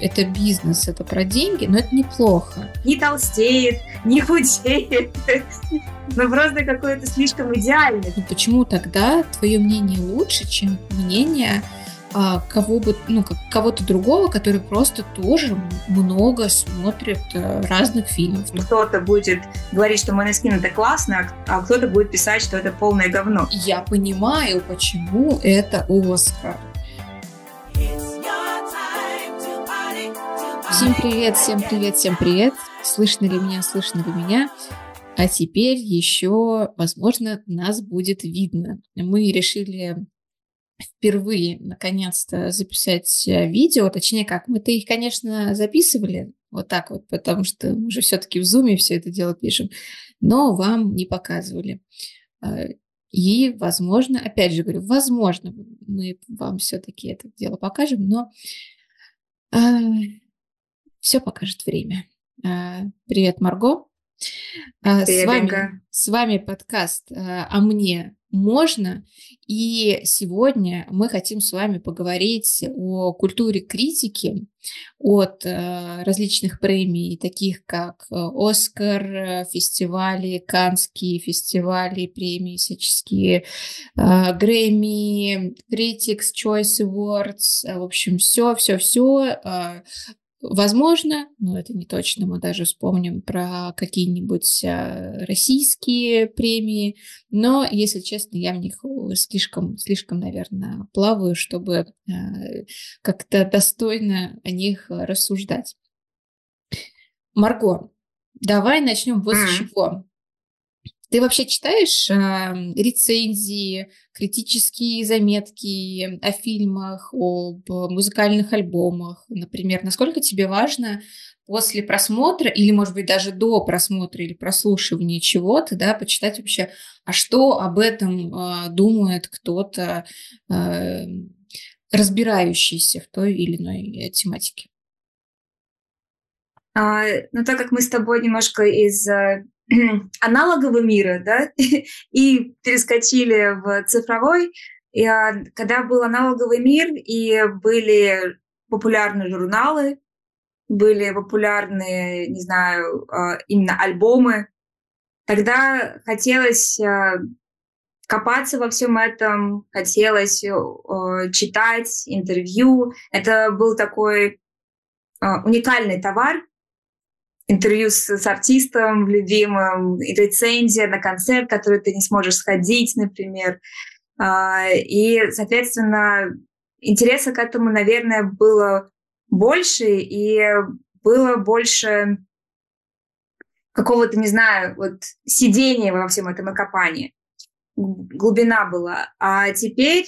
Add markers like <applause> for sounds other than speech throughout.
это бизнес, это про деньги, но это неплохо. Не толстеет, не худеет. <laughs> Ну просто какое-то слишком идеальное. Ну почему тогда твое мнение лучше, чем мнение а, кого бы, ну, как кого-то другого, который просто тоже много смотрит а, разных фильмов. Кто-то будет говорить, что Måneskin это классно, а кто-то будет писать, что это полное говно. Я понимаю, почему это Оскар. Всем привет, всем привет, всем привет. Слышно ли меня, слышно ли меня? А теперь еще, возможно, нас будет видно. Мы решили впервые, наконец-то, записать э, видео. Точнее, как, мы-то их, конечно, записывали вот так вот, потому что мы же все-таки в зуме все это дело пишем, но вам не показывали. А, и, возможно, опять же говорю, возможно, мы вам все-таки это дело покажем, но а, все покажет время. А, привет, Марго. А, привет, с, вами, с вами подкаст а, «А мне можно?» И сегодня мы хотим с вами поговорить о культуре критики от различных премий, таких как «Оскар», фестивали, Канские фестивали, премии всяческие, Грэмми, Critics Choice Awards, в общем, все, все, все Возможно, но это не точно, мы даже вспомним про какие-нибудь а, российские премии, но, если честно, я в них слишком, слишком, наверное, плаваю, чтобы а, как-то достойно о них рассуждать. Марго, давай начнем вот с чего. Ты вообще читаешь э, рецензии, критические заметки о фильмах, об музыкальных альбомах, например? Насколько тебе важно после просмотра или, может быть, даже до просмотра или прослушивания чего-то, да, почитать вообще, а что об этом э, думает кто-то, э, разбирающийся в той или иной тематике? А, ну, так как мы с тобой немножко из э, <clears throat> аналогового мира, да, <laughs> и перескочили в цифровой. И, а, когда был аналоговый мир, и были популярны журналы, были популярны, не знаю, а, именно альбомы, тогда хотелось а, копаться во всем этом, хотелось читать интервью. Это был такой уникальный товар, интервью с, с артистом любимым, рецензия на концерт, который ты не сможешь сходить, например. А, и, соответственно, интереса к этому, наверное, было больше, и было больше какого-то, не знаю, вот сидения во всем этом окопании. Глубина была. А теперь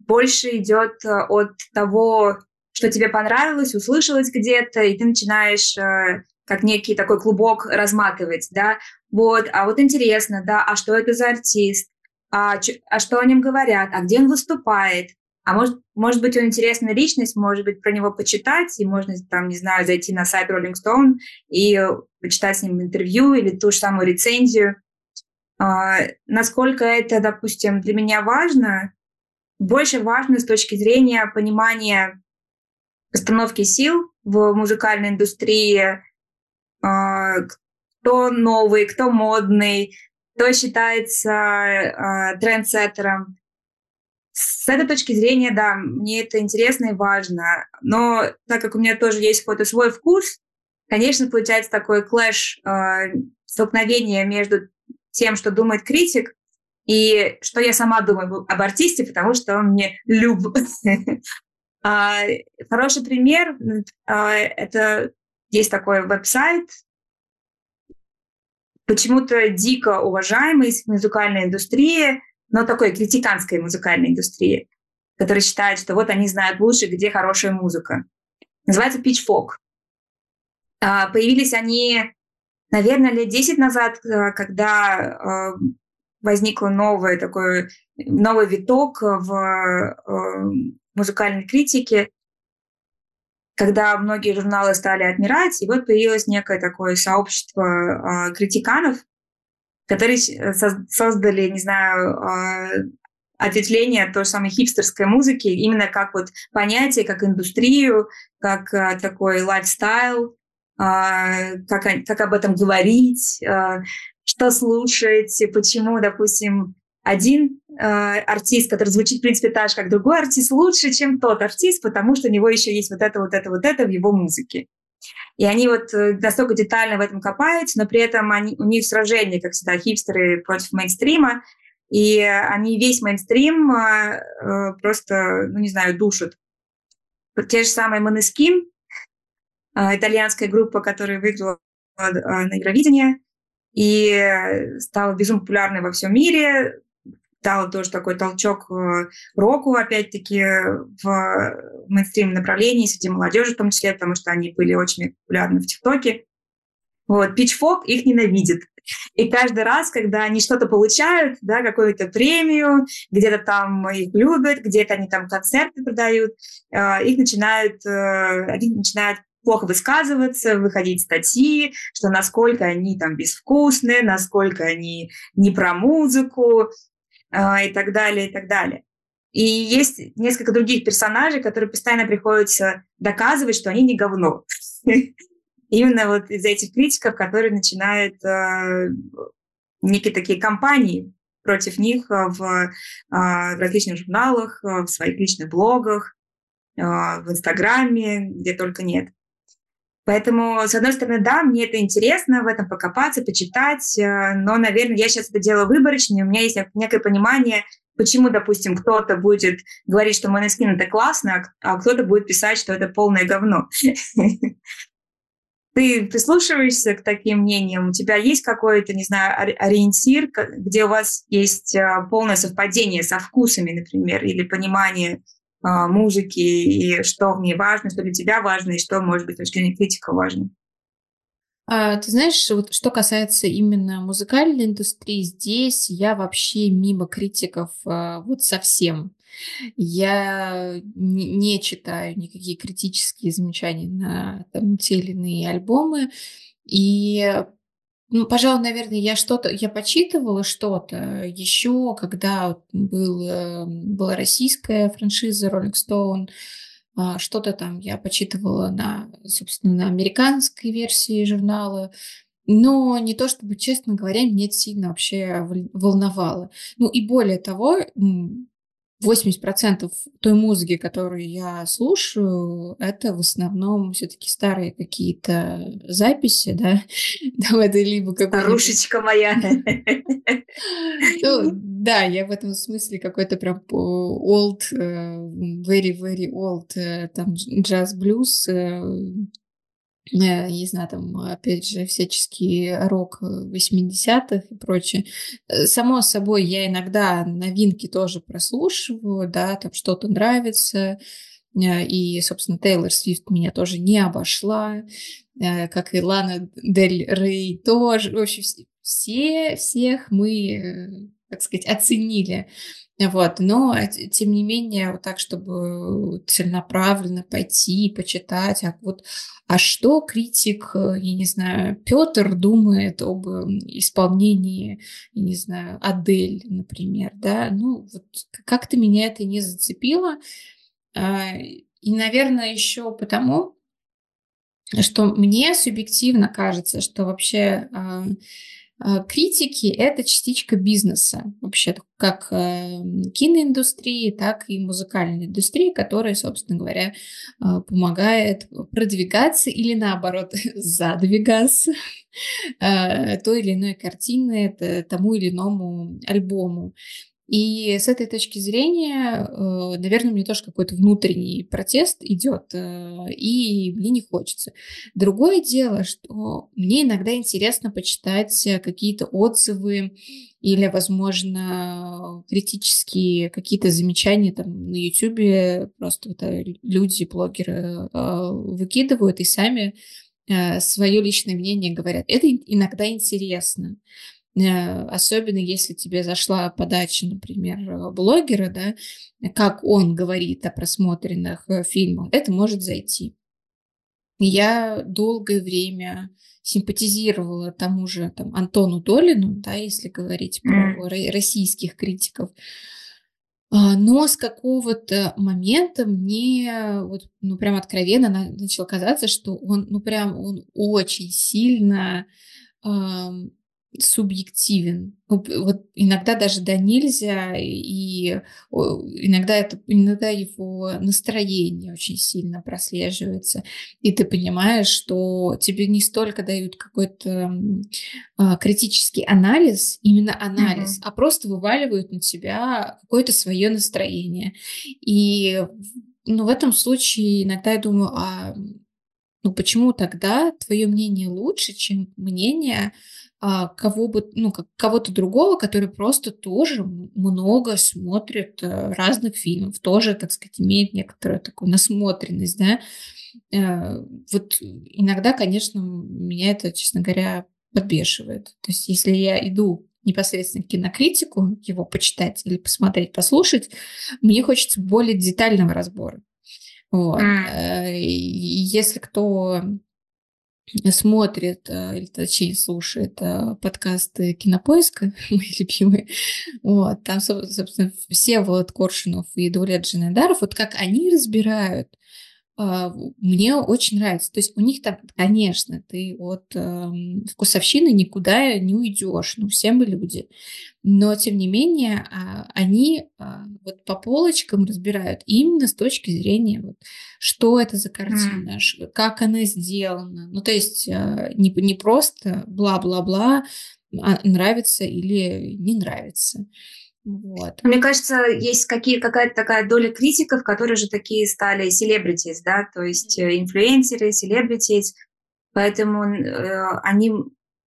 больше идет от того, что тебе понравилось, услышалось где-то, и ты начинаешь э, как некий такой клубок разматывать, да, вот, а вот интересно, да, а что это за артист, а, а что о нем говорят, а где он выступает, а может, может быть, он интересная личность, может быть, про него почитать, и можно там, не знаю, зайти на сайт Rolling Stone и почитать с ним интервью или ту же самую рецензию. А, насколько это, допустим, для меня важно, больше важно с точки зрения понимания постановки сил в музыкальной индустрии, кто новый, кто модный, кто считается а, трендсеттером. С этой точки зрения, да, мне это интересно и важно. Но так как у меня тоже есть какой-то свой вкус, конечно, получается такой клэш, э, столкновение между тем, что думает критик, и что я сама думаю об артисте, потому что он мне люб. <laughs> Хороший пример – это есть такой веб-сайт, почему-то дико уважаемый в музыкальной индустрии, но такой критиканской музыкальной индустрии, который считает, что вот они знают лучше, где хорошая музыка. Называется Pitchfork. А, появились они, наверное, лет 10 назад, э, когда э, возникло новое такое, новый виток в э, музыкальной критике, когда многие журналы стали отмирать, и вот появилось некое такое сообщество э, критиканов, которые создали, не знаю, э, ответвление от той самой хипстерской музыки, именно как вот понятие, как индустрию, как а, такой лайфстайл, а, как, как об этом говорить, а, что слушать, почему, допустим, один э, артист, который звучит, в принципе, так же, как другой артист, лучше, чем тот артист, потому что у него еще есть вот это, вот это, вот это в его музыке. И они вот э, настолько детально в этом копаются, но при этом они, у них сражение, как всегда, хипстеры против мейнстрима, и они весь мейнстрим э, э просто, ну не знаю, душат. Те же самые Måneskin, э, итальянская группа, которая выиграла э, на Евровидение и стала безумно популярной во всем мире, дала тоже такой толчок э, року, опять-таки, в мейнстрим направлении среди молодежи в том числе, потому что они были очень популярны в ТикТоке. Вот, Pitchfork их ненавидит. И каждый раз, когда они что-то получают, да, какую-то премию, где-то там их любят, где-то они там концерты продают, э, их начинают, э, они начинают плохо высказываться, выходить статьи, что насколько они там безвкусные, насколько они не про музыку, а, и так далее, и так далее. И есть несколько других персонажей, которые постоянно приходится доказывать, что они не говно. <laughs> Именно вот из этих критиков, которые начинают э, некие такие кампании против них в, э, в различных журналах, в своих личных блогах, в Инстаграме, где только нет. Поэтому, с одной стороны, да, мне это интересно в этом покопаться, почитать, э, но, наверное, я сейчас это делаю выборочно, у меня есть некое понимание, почему, допустим, кто-то будет говорить, что Måneskin это классно, а, а кто-то будет писать, что это полное говно. <laughs> Ты прислушиваешься к таким мнениям? У тебя есть какой-то, не знаю, ориентир, где у вас есть э, полное совпадение со вкусами, например, или понимание музыки и что в ней важно, что для тебя важно и что, может быть, с точки зрения критика важно. А, ты знаешь, вот что касается именно музыкальной индустрии, здесь я вообще мимо критиков а, вот совсем. Я не, не читаю никакие критические замечания на там, те или иные альбомы. И ну, пожалуй, наверное, я что-то, я почитывала что-то еще, когда был, э, была российская франшиза Rolling Stone, а, что-то там я почитывала на, собственно, на американской версии журнала, но не то чтобы, честно говоря, меня это сильно вообще волновало. Ну и более того, 80% той музыки, которую я слушаю, это в основном все-таки старые какие-то записи, <laughs> да, там это либо какой-то... Старушечка моя. Ну, да, я в этом смысле какой-то прям old, э, very, very old, э, там джаз-блюз, э, Э, не знаю, там, опять же, всяческий рок 80-х и прочее. Э, само собой, я иногда новинки тоже прослушиваю, да, там что-то нравится, э, и, собственно, Тейлор Свифт меня тоже не обошла, как и Лана Дель Рей тоже. В общем, все, всех мы, так сказать, оценили. Вот, но тем не менее, вот так, чтобы целенаправленно пойти, почитать, а вот, а что критик, э, я не знаю, Петр думает об исполнении, я не знаю, Адель, например, да, ну, вот как-то меня это не зацепило, а, и, наверное, еще потому, что мне субъективно кажется, что вообще критики – это частичка бизнеса, вообще как э, киноиндустрии, так и музыкальной индустрии, которая, собственно говоря, а, помогает продвигаться или, наоборот, <laughs> задвигаться а, той или иной картины, тому или иному альбому. И с этой точки зрения, э, наверное, у меня тоже какой-то внутренний протест идет, э, и мне не хочется. Другое дело, что мне иногда интересно почитать какие-то отзывы или, возможно, критические какие-то замечания там на YouTube, просто вот э, люди, блогеры выкидывают и сами свое личное мнение говорят. Это иногда интересно. Э, особенно если тебе зашла подача, например, блогера, да, как он говорит о просмотренных э, фильмах, это может зайти. Я долгое время симпатизировала тому же там, Антону Долину, да, если говорить про российских критиков. А, но с какого-то момента мне вот, ну, прям откровенно начало казаться, что он, ну, прям он очень сильно субъективен. Вот иногда даже да нельзя, и иногда, это, иногда его настроение очень сильно прослеживается. И ты понимаешь, что тебе не столько дают какой-то а, критический анализ, именно анализ, mm-hmm. а просто вываливают на тебя какое-то свое настроение. И ну, в этом случае иногда я думаю, а ну почему тогда твое мнение лучше, чем мнение кого бы, ну, как кого-то другого, который просто тоже много смотрит э, разных фильмов, тоже, так сказать, имеет некоторую такую насмотренность, да. Э, вот иногда, конечно, меня это, честно говоря, подбешивает. То есть если я иду непосредственно кинокритику, его почитать или посмотреть, послушать, мне хочется более детального разбора. Вот. Mm. Если кто смотрит, э, или точнее слушает э, подкасты Кинопоиска, <laughs> мои любимые, вот, там, собственно, все Влад Коршунов и Дулет Джинайдаров, вот как они разбирают мне очень нравится. То есть у них там, конечно, ты от э, вкусовщины никуда не уйдешь, ну, все мы люди. Но, тем не менее, э, они э, вот по полочкам разбирают именно с точки зрения, вот, что это за картина, mm. как она сделана. Ну, то есть э, не, не просто бла-бла-бла, а нравится или не нравится. Вот. Мне кажется, есть какие, какая-то такая доля критиков, которые же такие стали селебритис, да, то есть э, инфлюенсеры, селебритис, поэтому э, они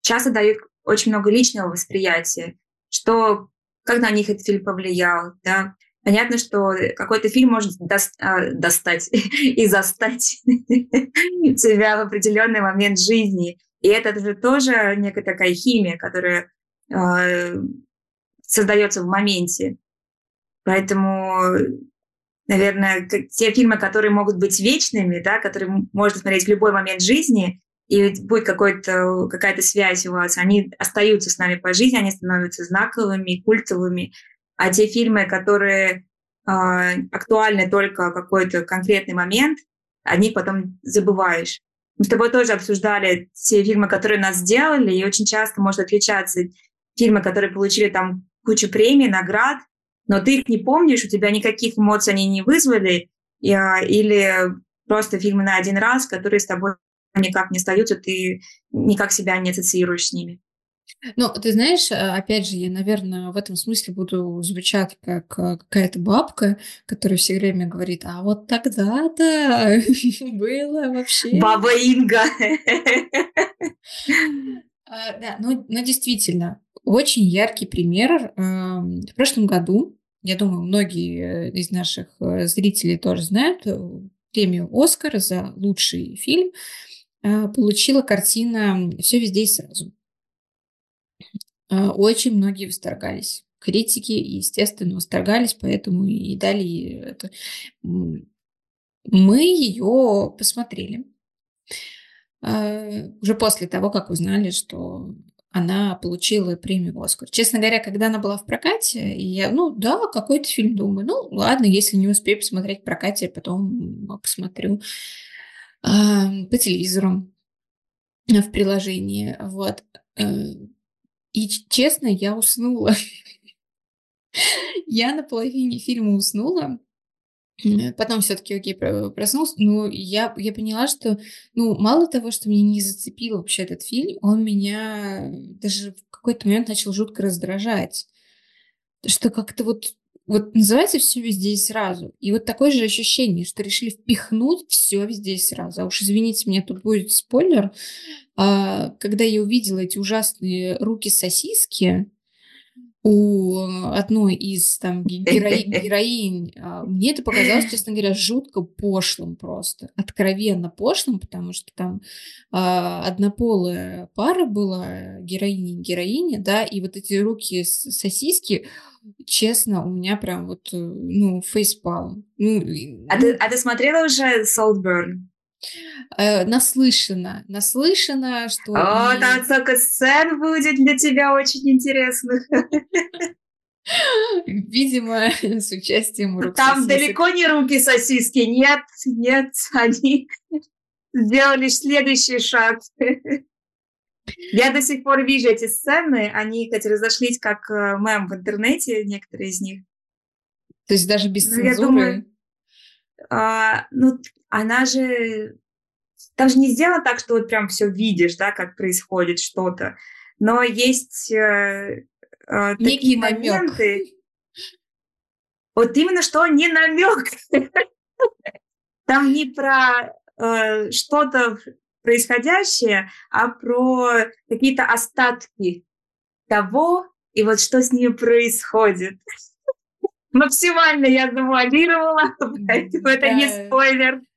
часто дают очень много личного восприятия, что как на них этот фильм повлиял, да. Понятно, что какой-то фильм может до, э, достать <laughs> и застать <laughs> тебя в определенный момент жизни. И это же тоже некая такая химия, которая э, создается в моменте. Поэтому, наверное, те фильмы, которые могут быть вечными, да, которые можно смотреть в любой момент жизни, и будет какой-то, какая-то связь у вас, они остаются с нами по жизни, они становятся знаковыми, культовыми. А те фильмы, которые э, актуальны только какой-то конкретный момент, они потом забываешь. Мы с тобой тоже обсуждали те фильмы, которые нас сделали, и очень часто может отличаться фильмы, которые получили там кучу премий, наград, но ты их не помнишь, у тебя никаких эмоций они не вызвали, или просто фильмы на один раз, которые с тобой никак не остаются, ты никак себя не ассоциируешь с ними. Ну, ты знаешь, э, опять же, я, наверное, в этом смысле буду звучать как э, какая-то бабка, которая все время говорит, а вот тогда-то <laughs> было вообще... Баба Инга! <laughs> А, да, ну, ну, действительно, очень яркий пример. Эм, в прошлом году, я думаю, многие из наших э, зрителей тоже знают, э, премию «Оскар» за лучший фильм э, получила картина «Все везде и сразу». Очень многие восторгались. Критики, естественно, восторгались, поэтому и дали это. Мы ее посмотрели уже после того, как узнали, что она получила премию «Оскар». Честно говоря, когда она была в прокате, я, ну да, какой-то фильм думаю, ну ладно, если не успею посмотреть в прокате, потом посмотрю э, по телевизору в приложении, вот. Э, и честно, я уснула. <laughs> Я на половине фильма уснула, Потом все-таки, окей, проснулся, но я, я поняла, что, ну, мало того, что меня не зацепил вообще этот фильм, он меня даже в какой-то момент начал жутко раздражать. Что как-то вот, вот называется все везде и сразу. И вот такое же ощущение, что решили впихнуть все везде и сразу. А уж извините, мне тут будет спойлер. А, когда я увидела эти ужасные руки-сосиски, у одной из там героинь, <laughs> героинь а, мне это показалось, честно говоря, жутко пошлым просто, откровенно пошлым, потому что там а, однополая пара была героиня и героиня, да, и вот эти руки сосиски, честно, у меня прям вот, э, ну, фейспал. Ну, а, ты, а ты смотрела уже Saltburn? Э, наслышана, наслышана, что... О, и... там столько сцен будет для тебя очень интересных. Видимо, <laughs> с участием рук Там сосисок. далеко не руки сосиски, нет, нет, <laughs> они сделали следующий шаг. Я до сих пор вижу эти сцены, они, кстати, разошлись как э, мем в интернете, некоторые из них. То есть даже без ну, цензуры? Я думаю, а, ну, она же... Там же не сделано так, что вот прям все видишь, да, как происходит что-то. Но есть э, э, такие моменты... Вот именно что не намек. <laughs> Там не про э, что-то происходящее, а про какие-то остатки того, и вот что с ними происходит. Максимально я завуалировала, <laughs> поэтому это не спойлер. <laughs>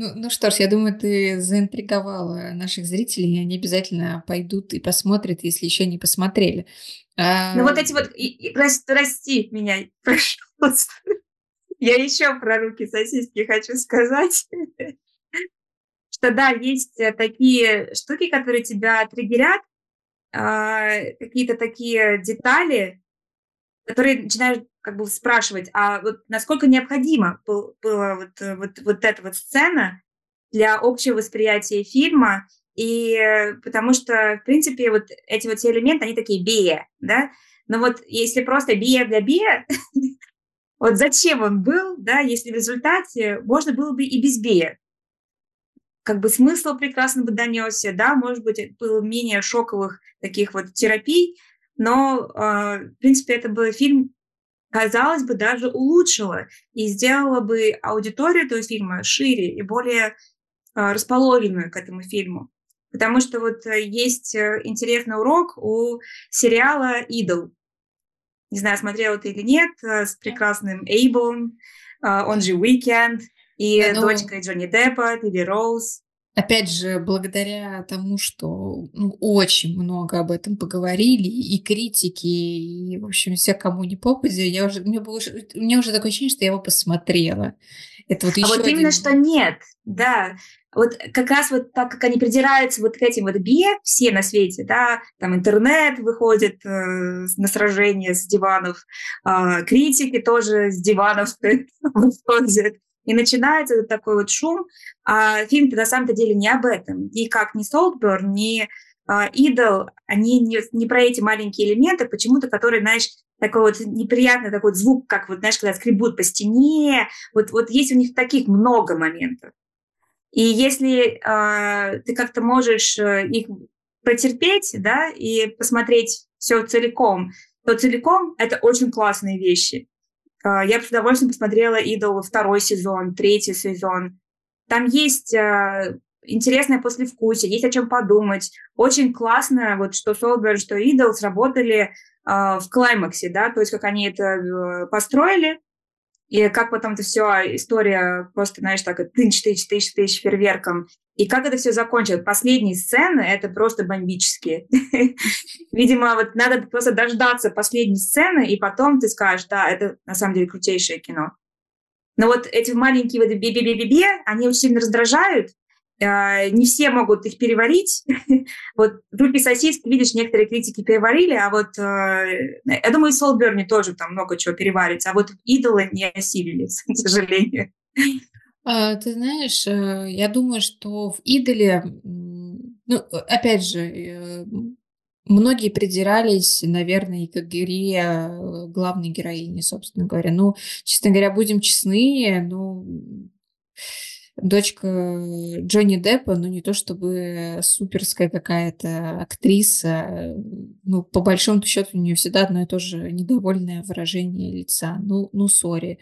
Ну, ну что ж, я думаю, ты заинтриговала наших зрителей, и они обязательно пойдут и посмотрят, если еще не посмотрели. А... Ну вот эти вот, и, и, прости меня, <laughs> пожалуйста. Я еще про руки сосиски хочу сказать. Что да, есть э, такие штуки, которые тебя триггерят, а, какие-то такие детали, которые начинаешь как бы спрашивать, а вот насколько необходимо был, была вот, вот, вот эта вот сцена для общего восприятия фильма, и потому что, в принципе, вот эти вот все элементы, они такие бия, да, но вот если просто бия для бия, <laughs> вот зачем он был, да, если в результате можно было бы и без бия. Как бы смысл прекрасно бы донесся, да, может быть, было менее шоковых таких вот терапий, но, э, в принципе, это был фильм, казалось бы, даже улучшило и сделало бы аудиторию этого фильма шире и более э, расположенную к этому фильму. Потому что вот э, есть интересный урок у сериала «Идол». Не знаю, смотрела ты или нет, с прекрасным Эйблом, он же Уикенд, и да, ну... дочкой Джонни Деппа, Лили Роуз. Опять же, благодаря тому, что ну, очень много об этом поговорили, и критики, и, в общем, все, кому не попадя, я уже, меня было, у меня уже такое ощущение, что я его посмотрела. Это вот а вот один... именно, что нет, да. Вот как раз вот так, как они придираются вот к этим вот бе, все на свете, да, там интернет выходит э, на сражение с диванов, э, критики тоже с диванов <laughs> выходят. И начинается вот такой вот шум, а фильм-то на самом-то деле не об этом. И как ни Солтберн, ни а, Идол, они не, не про эти маленькие элементы, почему-то, которые, знаешь, такой вот неприятный такой звук, как вот, знаешь, когда скребут по стене. Вот, вот есть у них таких много моментов. И если э, ты как-то можешь э, их протерпеть, да, и посмотреть все целиком, то целиком это очень классные вещи. А, я с удовольствием посмотрела «Идол» второй сезон, третий сезон. Там есть а, интересное послевкусие, есть о чем подумать. Очень классно, вот что Солбер, что Идол сработали э, в клаймаксе, да, то есть как они это э, построили, и как потом это все, история просто, знаешь, так, тысяч-тысяч-тысяч-тысяч фейерверком. И как это все закончилось? Последние сцены — это просто бомбические. <laughs> Видимо, вот надо просто дождаться последней сцены, и потом ты скажешь, да, это на самом деле крутейшее кино. Но вот эти маленькие вот би-би-би-би, они очень сильно раздражают, а, не все могут их переварить. <laughs> вот руки сосиски, видишь, некоторые критики переварили, а вот э, я думаю, и Солберни тоже там много чего переварится, а вот идолы не осилились, <laughs> к сожалению. А, ты знаешь, э, я думаю, что в идоле, ну, опять же, э, многие придирались, наверное, к игре главной героини, собственно говоря. Ну, честно говоря, будем честны, ну, дочка Джонни Деппа, ну не то чтобы суперская какая-то актриса, ну по большому счету у нее всегда одно и то же недовольное выражение лица. Ну, ну, сори.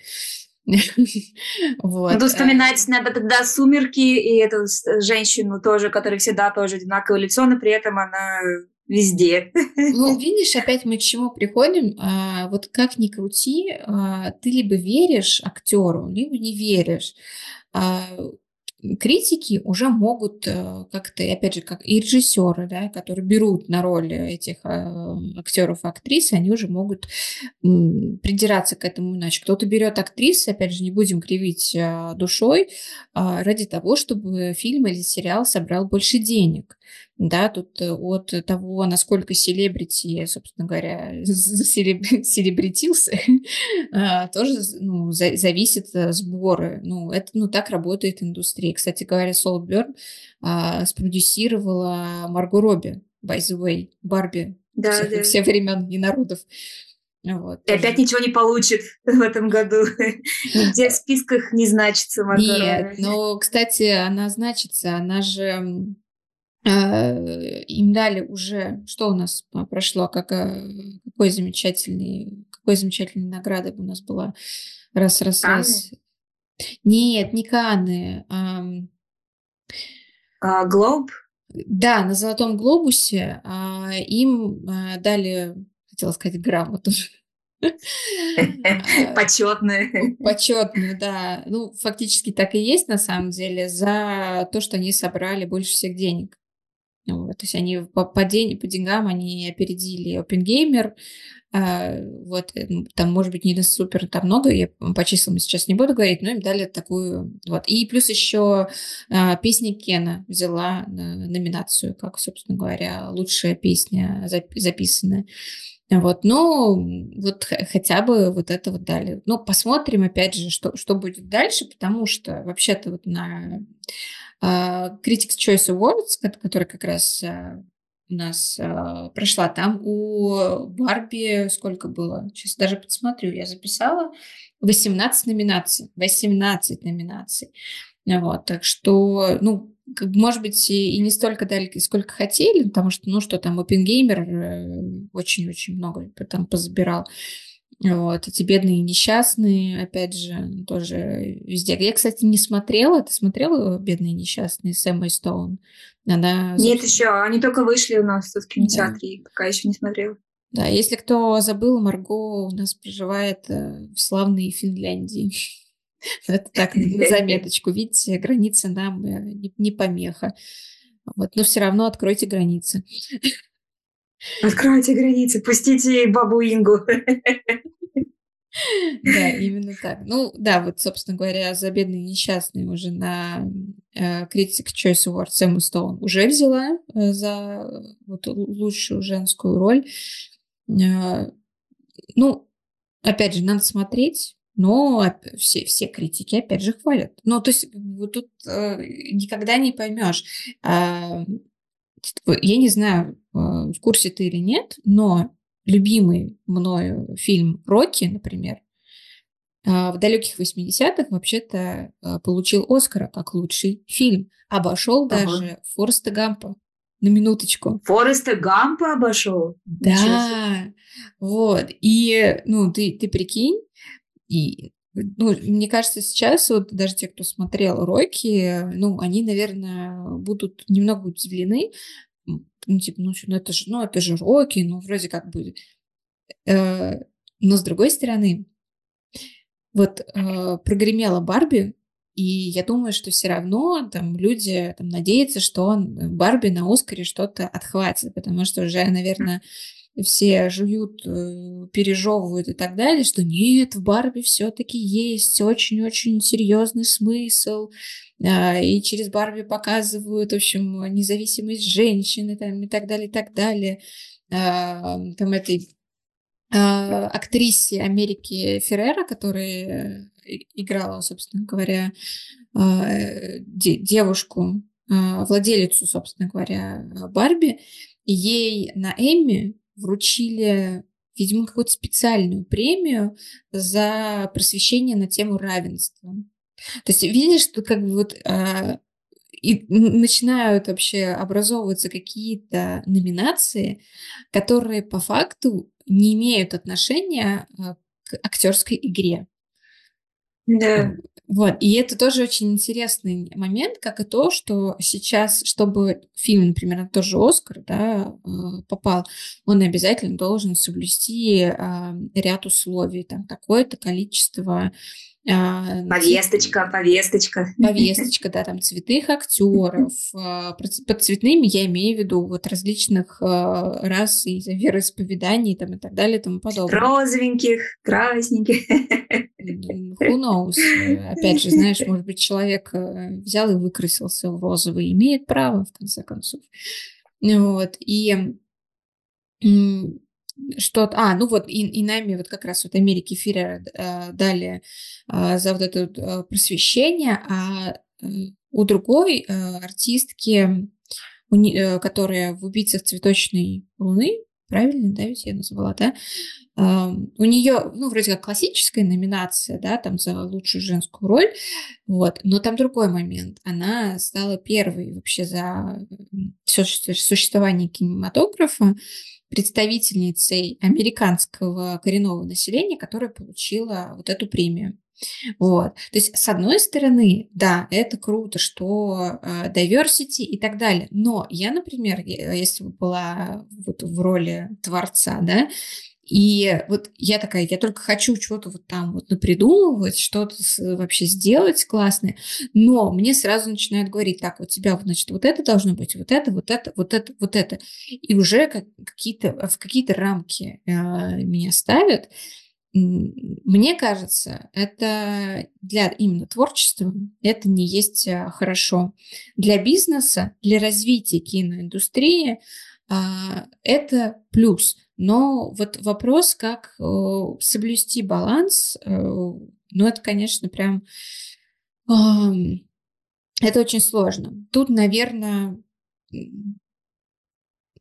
<laughs> вот. Ну, вспоминать надо тогда «Сумерки» и эту женщину тоже, которая всегда тоже одинаковое лицо, но при этом она везде. Ну, <laughs> видишь, опять мы к чему приходим. А, вот как ни крути, а, ты либо веришь актеру, либо не веришь. А, критики уже могут э, как-то, опять же, как и режиссеры, да, которые берут на роль этих а, актеров и актрис, они уже могут придираться к этому иначе. Кто-то берет актрис, опять же, не будем кривить а, душой, ради того, чтобы фильм или сериал собрал больше денег. Да, тут э, от того, насколько селебрити, собственно говоря, <laughs> <laughs> селебритился, <laughs> а, тоже ну, зависит э, сборы. Ну, это, ну, так работает индустрия. Кстати говоря, Солберн а, спродюсировала Марго Робби, by the way, Барби да, всех, да. всех времен и народов. Вот, и опять ничего не получит в этом году. Нигде в списках не значится Марго Нет, но, кстати, она значится. Она же им дали уже, что у нас а, прошло, как, э, какой замечательный, какой замечательной награды у нас была. Раз, раз, Канны? раз. Нет, не Канны. А... А, Глоб? Да, на Золотом Глобусе а, им а, дали, хотела сказать, грамоту. <laughs> Почетные. Почетные, <laughs> да. Ну, фактически так и есть на самом деле за то, что они собрали больше всех денег. Вот, то есть они по, по, день, по деньгам они опередили OpenGamer. А, вот, э, там, может быть, не супер там много, я по числам сейчас не буду говорить, но им дали такую... Вот. И плюс еще а, песня Кена взяла номинацию, как, собственно говоря, лучшая песня записанная. Вот, ну, вот хотя бы вот это вот дали. Ну, посмотрим, опять же, что, что будет дальше, потому что вообще-то вот на Critics Choice Awards, который как раз uh, у нас uh, прошла, там у Барби сколько было? Сейчас даже посмотрю, я записала 18 номинаций. 18 номинаций. Вот, так что, ну, может быть, и не столько дали, сколько хотели, потому что, ну, что там, OpenGamer э, очень-очень много там позабирал. Вот, эти бедные несчастные, опять же, тоже везде. Я, кстати, не смотрела. Ты смотрела «Бедные несчастные» с Эммой Стоун? Она... Нет еще, они только вышли у нас в кинотеатре, да. пока еще не смотрела. Да, если кто забыл, Марго у нас проживает э, в славной Финляндии. <laughs> Это так, на заметочку. Видите, границы нам э, не помеха. Вот, но все равно откройте границы. <laughs> Откройте границы, пустите бабу Ингу. Да, именно так. Ну, да, вот, собственно говоря, за бедные несчастные уже на э, Critics Choice Award Сэму Стоун уже взяла э, за вот, лучшую женскую роль. Э, ну, опять же, надо смотреть, но все, все критики, опять же, хвалят. Ну, то есть вот тут э, никогда не поймешь. Я не знаю, э, в курсе ты или нет, но любимый мною фильм «Рокки», например, э, в далеких 80-х вообще-то э, получил Оскара как лучший фильм. Обошел ага. даже Фореста Гампа. На минуточку. Фореста Гампа обошел? Да. Вот. И, ну, ты, ты прикинь, и ну, мне кажется, сейчас вот даже те, кто смотрел Рокки, ну, они, наверное, будут немного удивлены. Ну, типа, ну, ну это же, ну, это же Рокки, ну, вроде как бы. Э, но с другой стороны, вот э, прогремела Барби, и я думаю, что все равно там люди там, надеются, что он Барби на Оскаре что-то отхватит, потому что уже, наверное, все жуют, э, пережевывают и так далее, что нет, в Барби все-таки есть очень-очень серьезный смысл, а, и через Барби показывают, в общем, независимость женщины там, и так далее, и так далее. А, там этой а, актрисе Америки Феррера, которая играла, собственно говоря, девушку, владелицу, собственно говоря, Барби, ей на Эмми вручили, видимо, какую-то специальную премию за просвещение на тему равенства. То есть видишь, что как бы вот а, и начинают вообще образовываться какие-то номинации, которые по факту не имеют отношения а, к актерской игре. Да. Вот, и это тоже очень интересный момент, как и то, что сейчас, чтобы фильм, например, на тот же Оскар, да, э, попал, он обязательно должен соблюсти а, ряд условий, там, такое-то количество повесточка, повесточка. Повесточка, да, там цветных актеров. <laughs> А, под цветными я имею в виду вот различных рас и вероисповеданий там, и так далее и тому подобное. Розовеньких, красненьких. Who knows? Опять же, знаешь, может быть, человек э, взял и выкрасился в розовый, имеет право, в конце концов. Вот, и что а, ну вот, и, и нами вот как раз вот Америки Фирер э, дали э, за вот это э, просвещение, а э, у другой э, артистки, у, э, которая в «Убийцах цветочной луны», правильно, да, ведь я назвала, да, у нее, ну, вроде как классическая номинация, да, там за лучшую женскую роль, вот, но там другой момент. Она стала первой вообще за все существование кинематографа представительницей американского коренного населения, которая получила вот эту премию. Вот. То есть, с одной стороны, да, это круто, что э, diversity и так далее. Но я, например, если бы была вот в роли творца, да, и вот я такая, я только хочу что-то вот там вот напридумывать, что-то вообще сделать классное, но мне сразу начинают говорить, так, у тебя, значит, вот это должно быть, вот это, вот это, вот это, вот это. И уже как, какие-то, в какие-то рамки э, меня ставят. Мне кажется, это для именно творчества это не есть э, хорошо. Для бизнеса, для развития киноиндустрии э, это плюс – но вот вопрос, как э, соблюсти баланс, э, ну, это, конечно, прям... Это очень сложно. Тут, наверное,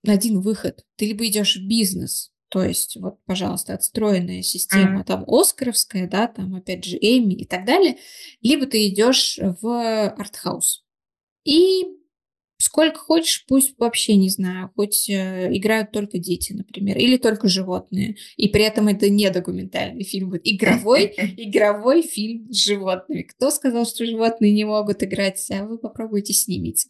один выход. Ты либо идешь в бизнес, то есть, вот, пожалуйста, отстроенная система, mm-hmm. там, Оскаровская, да, там, опять же, Эми и так далее, либо ты идешь в артхаус. И Сколько хочешь, пусть вообще, не знаю, хоть э, играют только дети, например, или только животные. И при этом это не документальный фильм, вот игровой, <laughs> игровой фильм с животными. Кто сказал, что животные не могут играть? А вы попробуйте снимите.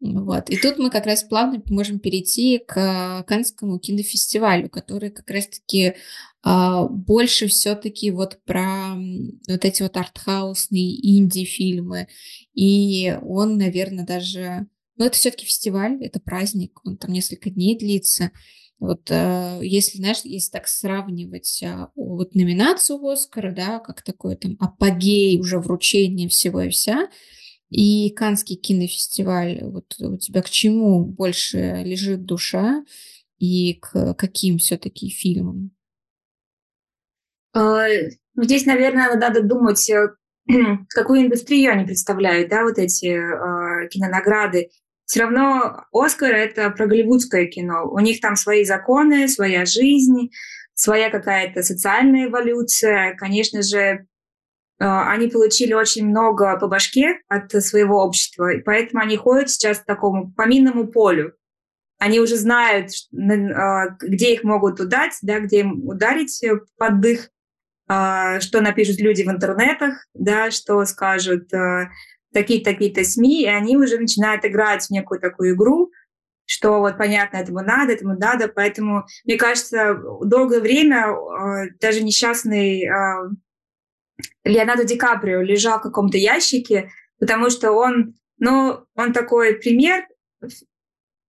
Вот. И тут мы как раз плавно можем перейти к Канскому кинофестивалю, который как раз-таки а, больше все-таки вот про вот эти вот артхаусные инди-фильмы. И он, наверное, даже но это все-таки фестиваль, это праздник, он там несколько дней длится. Вот э, если, знаешь, если так сравнивать э, вот номинацию Оскара, да, как такой там апогей уже вручения всего и вся, и Канский кинофестиваль, вот у тебя к чему больше лежит душа и к каким все-таки фильмам? Ну, здесь, наверное, надо думать, э, <clears throat> какую индустрию они представляют, да, вот эти э, кинонаграды все равно Оскар — это про голливудское кино. У них там свои законы, своя жизнь, своя какая-то социальная эволюция. Конечно же, э, они получили очень много по башке от своего общества, и поэтому они ходят сейчас к такому по минному полю. Они уже знают, э, где их могут удать, да, где им ударить под дых, э, что напишут люди в интернетах, да, что скажут такие-то, такие-то СМИ, и они уже начинают играть в некую такую игру, что вот понятно, этому надо, этому надо, поэтому, мне кажется, долгое время э, даже несчастный э, Леонардо Ди Каприо лежал в каком-то ящике, потому что он, ну, он такой пример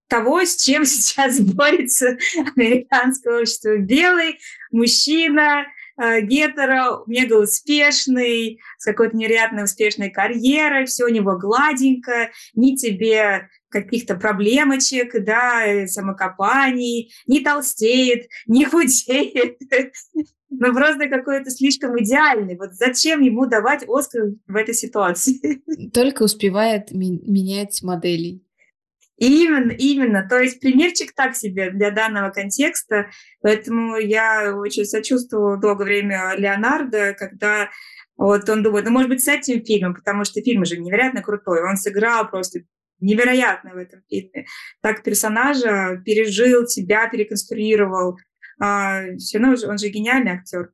того, с чем <laughs> сейчас борется американское общество. Белый мужчина, гетеро, мега успешный, с какой-то невероятно успешной карьерой, все у него гладенько, ни тебе каких-то проблемочек, да, э, самокопаний, не толстеет, <laughs> не худеет. Ну, просто какой-то слишком идеальный. Вот зачем ему давать Оскар в этой ситуации? Только успевает менять моделей. Именно, именно. То есть примерчик так себе для данного контекста. Поэтому я очень сочувствовала долгое время Леонардо, когда вот он думает, ну, может быть, с этим фильмом, потому что фильм же невероятно крутой. Он сыграл просто невероятно в этом фильме. Так персонажа пережил, себя переконструировал. А, все равно он же гениальный актер.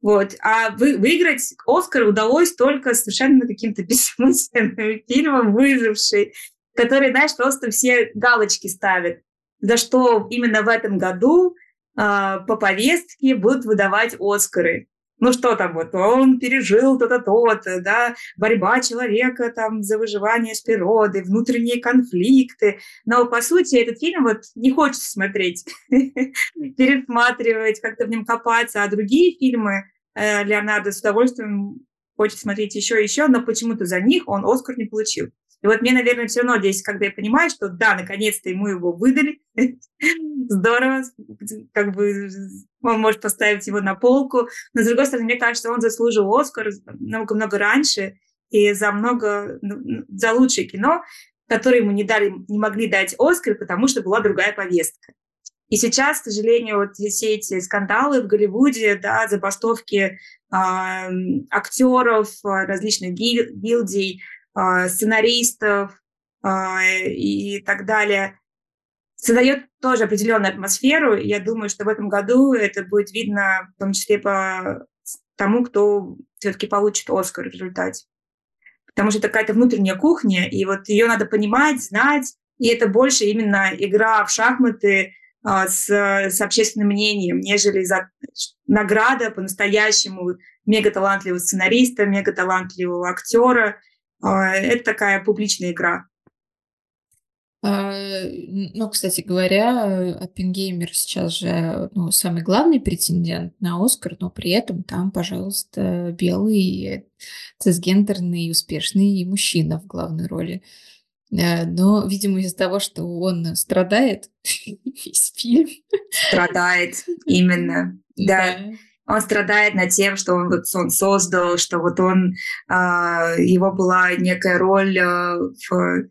Вот. А вы, выиграть Оскар удалось только совершенно каким-то <laughs> бессмысленным фильмом «Выживший», которые, знаешь, просто все галочки ставят, за что именно в этом году э, по повестке будут выдавать Оскары. Ну что там вот, он пережил то-то, то-то, да, борьба человека там за выживание с природой, внутренние конфликты. Но, по сути, этот фильм вот не хочется смотреть, <laughs> пересматривать, как-то в нем копаться, а другие фильмы э, Леонардо с удовольствием хочет смотреть еще и еще, но почему-то за них он Оскар не получил. И вот мне, наверное, все равно здесь, когда я понимаю, что да, наконец-то ему его выдали, <laughs> здорово, как бы он может поставить его на полку, но, с другой стороны, мне кажется, он заслужил Оскар много-много раньше и за много, ну, за лучшее кино, которое ему не дали, не могли дать Оскар, потому что была другая повестка. И сейчас, к сожалению, вот все эти скандалы в Голливуде, да, забастовки э, актеров, различных гильдий, сценаристов э, и так далее, создает тоже определенную атмосферу. Я думаю, что в этом году это будет видно в том числе по тому, кто все-таки получит Оскар в результате. Потому что это какая-то внутренняя кухня, и вот ее надо понимать, знать, и это больше именно игра в шахматы а, с, с общественным мнением, нежели за награда по-настоящему мега талантливого сценариста, мега талантливого актера. А, это такая публичная игра. А, ну, кстати говоря, Оппенгеймер сейчас же ну, самый главный претендент на Оскар, но при этом там, пожалуйста, белый, цисгендерный, успешный мужчина в главной роли. Э, но, видимо, из-за того, что он страдает <laughs> весь фильм. Страдает, <laughs> именно, да. Он страдает над тем, что он, вот, он создал, что вот он, э, его была некая роль э, в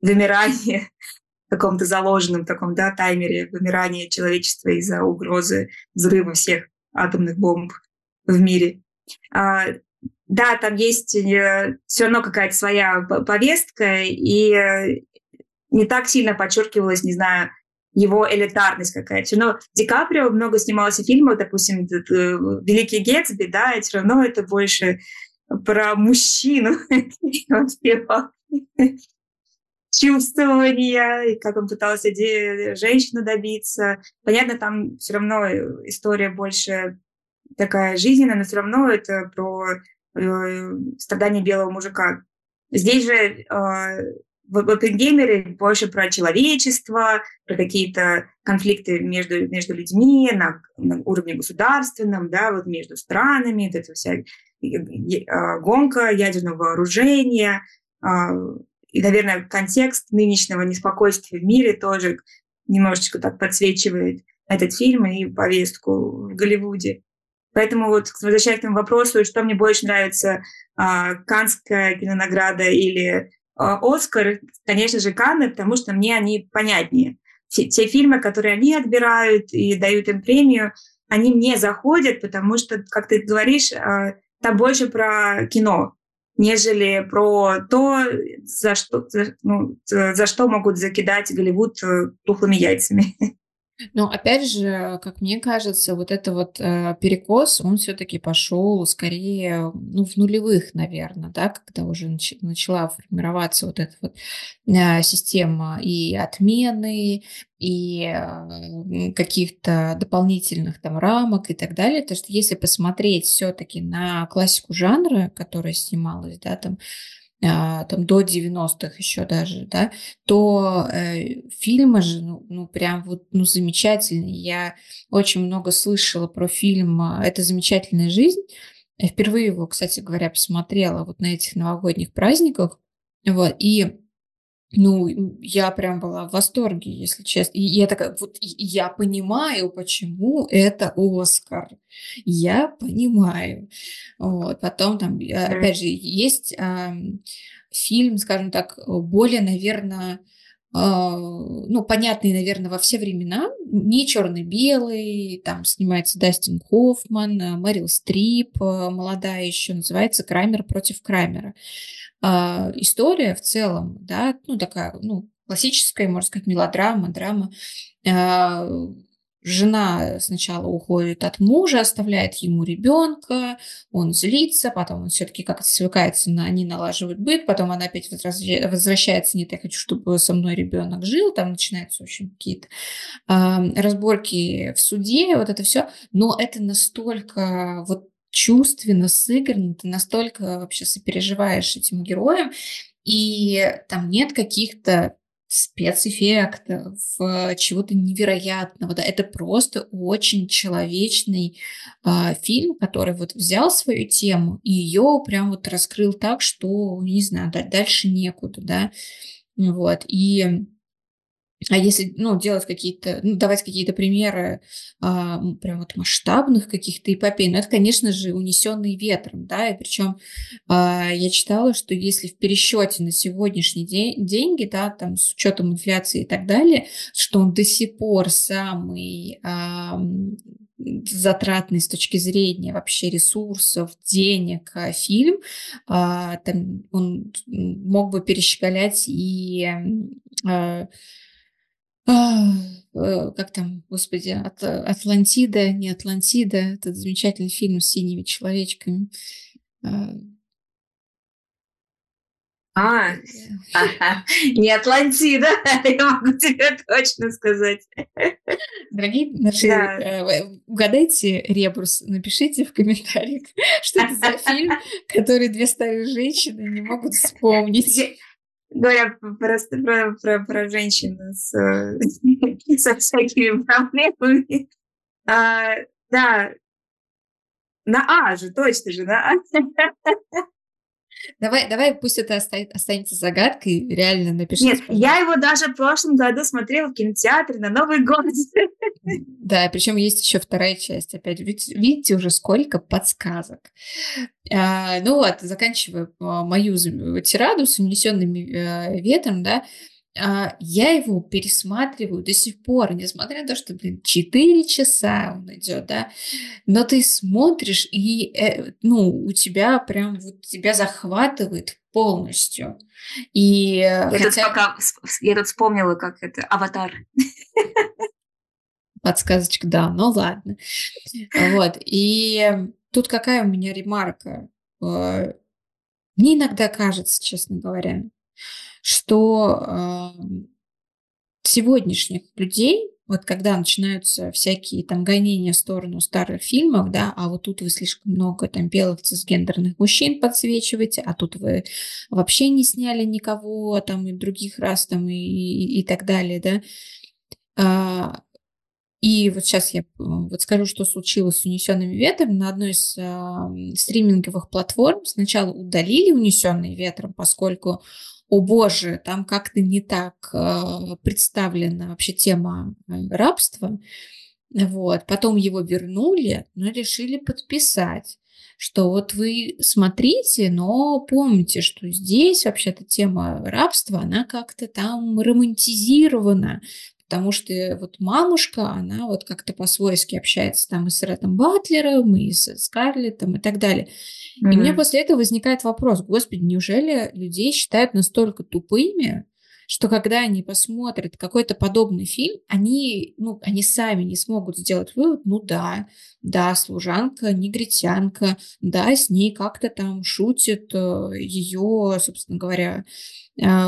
вымирании, <laughs> в каком-то заложенном таком, да, таймере вымирания человечества из-за угрозы взрыва всех атомных бомб в мире. А, да, там есть э, все равно какая-то своя повестка, и э, не так сильно подчеркивалась, не знаю, его элитарность какая-то. Но Ди Каприо много снимался фильмов, допустим, «Великий Гетсби», да, и все равно это больше про мужчину, <laughs> его чувствования, и как он пытался женщину добиться. Понятно, там все равно история больше такая жизненная, но все равно это про э, страдания белого мужика. Здесь же э, в, в Оппенгеймере больше про человечество, про какие-то конфликты между, между людьми на, на уровне государственном, да, вот между странами, вот эта вся э, гонка ядерного вооружения. Э, и, наверное, контекст нынешнего неспокойствия в мире тоже немножечко так подсвечивает этот фильм и повестку в Голливуде. Поэтому вот возвращаясь к этому вопросу, что мне больше нравится, а, Канская кинонаграда или а, Оскар, конечно же, Канны, потому что мне они понятнее. Те, те фильмы, которые они отбирают и дают им премию, они мне заходят, потому что, как ты говоришь, а, там больше про кино, нежели про то, за что, за, ну, за что могут закидать Голливуд э, тухлыми яйцами. <laughs> Но опять же, как мне кажется, вот это вот э, перекос, он все-таки пошел скорее, ну, в нулевых, наверное, да, когда уже нач- начала формироваться вот эта вот э, система и отмены, и э, каких-то дополнительных там рамок и так далее. То, что если посмотреть все-таки на классику жанра, которая снималась, да, там там до 90-х еще даже, да, то э, фильмы же, ну, ну, прям вот, ну, замечательные. Я очень много слышала про фильм «Это замечательная жизнь». Я впервые его, кстати говоря, посмотрела вот на этих новогодних праздниках. Вот, и ну, я прям была в восторге, если честно. И я такая, вот я понимаю, почему это Оскар. Я понимаю. Вот. Потом там, опять же, есть э, фильм, скажем так, более, наверное, э, ну, понятный, наверное, во все времена, не черно-белый, там снимается Дастин Хоффман, Мэрил Стрип, э, молодая еще, называется «Крамер против Крамера». А, история в целом, да, ну такая, ну классическая, можно сказать, мелодрама, драма. Жена сначала уходит от мужа, оставляет ему ребенка, он злится, потом он все-таки как-то свыкается, на, они налаживают быт, потом она опять возвращается, нет, я хочу, чтобы со мной ребенок жил, там начинаются, в общем, какие-то э, разборки в суде, вот это все, но это настолько вот чувственно сыграно, ты настолько вообще сопереживаешь этим героям, и там нет каких-то спецэффектов, чего-то невероятного. Да, это просто очень человечный э, фильм, который вот взял свою тему и ее прям вот раскрыл так, что, не знаю, дальше некуда, да. Вот. И а если, ну, делать какие-то, ну, давать какие-то примеры а, прям вот масштабных каких-то эпопей, ну, это, конечно же, унесенный ветром, да, и причем а, я читала, что если в пересчете на сегодняшний день деньги, да, там, с учетом инфляции и так далее, что он до сих пор самый а, затратный с точки зрения вообще ресурсов, денег а, фильм, а, там он мог бы перещеголять и а, как там, господи, От, Атлантида, не Атлантида, этот замечательный фильм с синими человечками. А, а ага. не Атлантида, <laughs> я могу тебе точно сказать. Дорогие наши, да. э, угадайте ребус, напишите в комментариях, <laughs> что это за фильм, который две старые женщины не могут вспомнить говоря просто про, про, про женщин с, <laughs> со всякими проблемами. А, да, на А же, точно же, на А. <laughs> Давай, давай, пусть это останется загадкой, реально напиши. Нет, я его даже в прошлом году смотрела в кинотеатре на Новый год. Да, причем есть еще вторая часть. Опять видите уже сколько подсказок. А, ну вот, заканчивая а, мою тираду с унесенными э, ветром, да, я его пересматриваю до сих пор, несмотря на то, что, блин, 4 часа он идет, да, но ты смотришь, и, э, ну, у тебя прям вот тебя захватывает полностью. И я, хотя... тут пока, я тут вспомнила, как это, «Аватар». Подсказочка, да, ну ладно. Вот, и тут какая у меня ремарка? Э, мне иногда кажется, честно говоря, что э, сегодняшних людей, вот когда начинаются всякие там гонения в сторону старых фильмов, да, а вот тут вы слишком много там белых цисгендерных мужчин подсвечиваете, а тут вы вообще не сняли никого там и других раз там и, и, и так далее, да. А, и вот сейчас я вот скажу, что случилось с «Унесенными ветром». На одной из э, стриминговых платформ сначала удалили «Унесенные ветром», поскольку о боже, там как-то не так э, представлена вообще тема э, рабства. Вот. Потом его вернули, но решили подписать что вот вы смотрите, но помните, что здесь вообще-то тема рабства, она как-то там романтизирована, потому что вот мамушка, она вот как-то по-свойски общается там и с Рэдом Батлером, и с Скарлеттом и так далее. Mm-hmm. И у меня после этого возникает вопрос, господи, неужели людей считают настолько тупыми, что когда они посмотрят какой-то подобный фильм, они, ну, они сами не смогут сделать вывод, ну да, да, служанка, негритянка, да, с ней как-то там шутит э, ее, собственно говоря,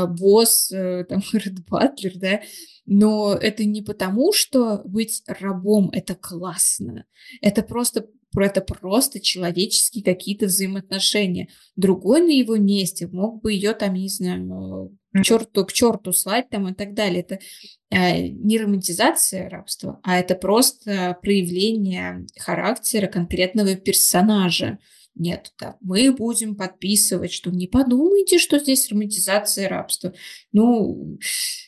босс, э, там, <laughs> Ред Батлер, да, но это не потому, что быть рабом – это классно, это просто это просто человеческие какие-то взаимоотношения. Другой на его месте мог бы ее там, не знаю, к черту, к черту слать там и так далее. Это э, не романтизация рабства, а это просто проявление характера конкретного персонажа. Нет, да, мы будем подписывать, что не подумайте, что здесь романтизация рабства. Ну,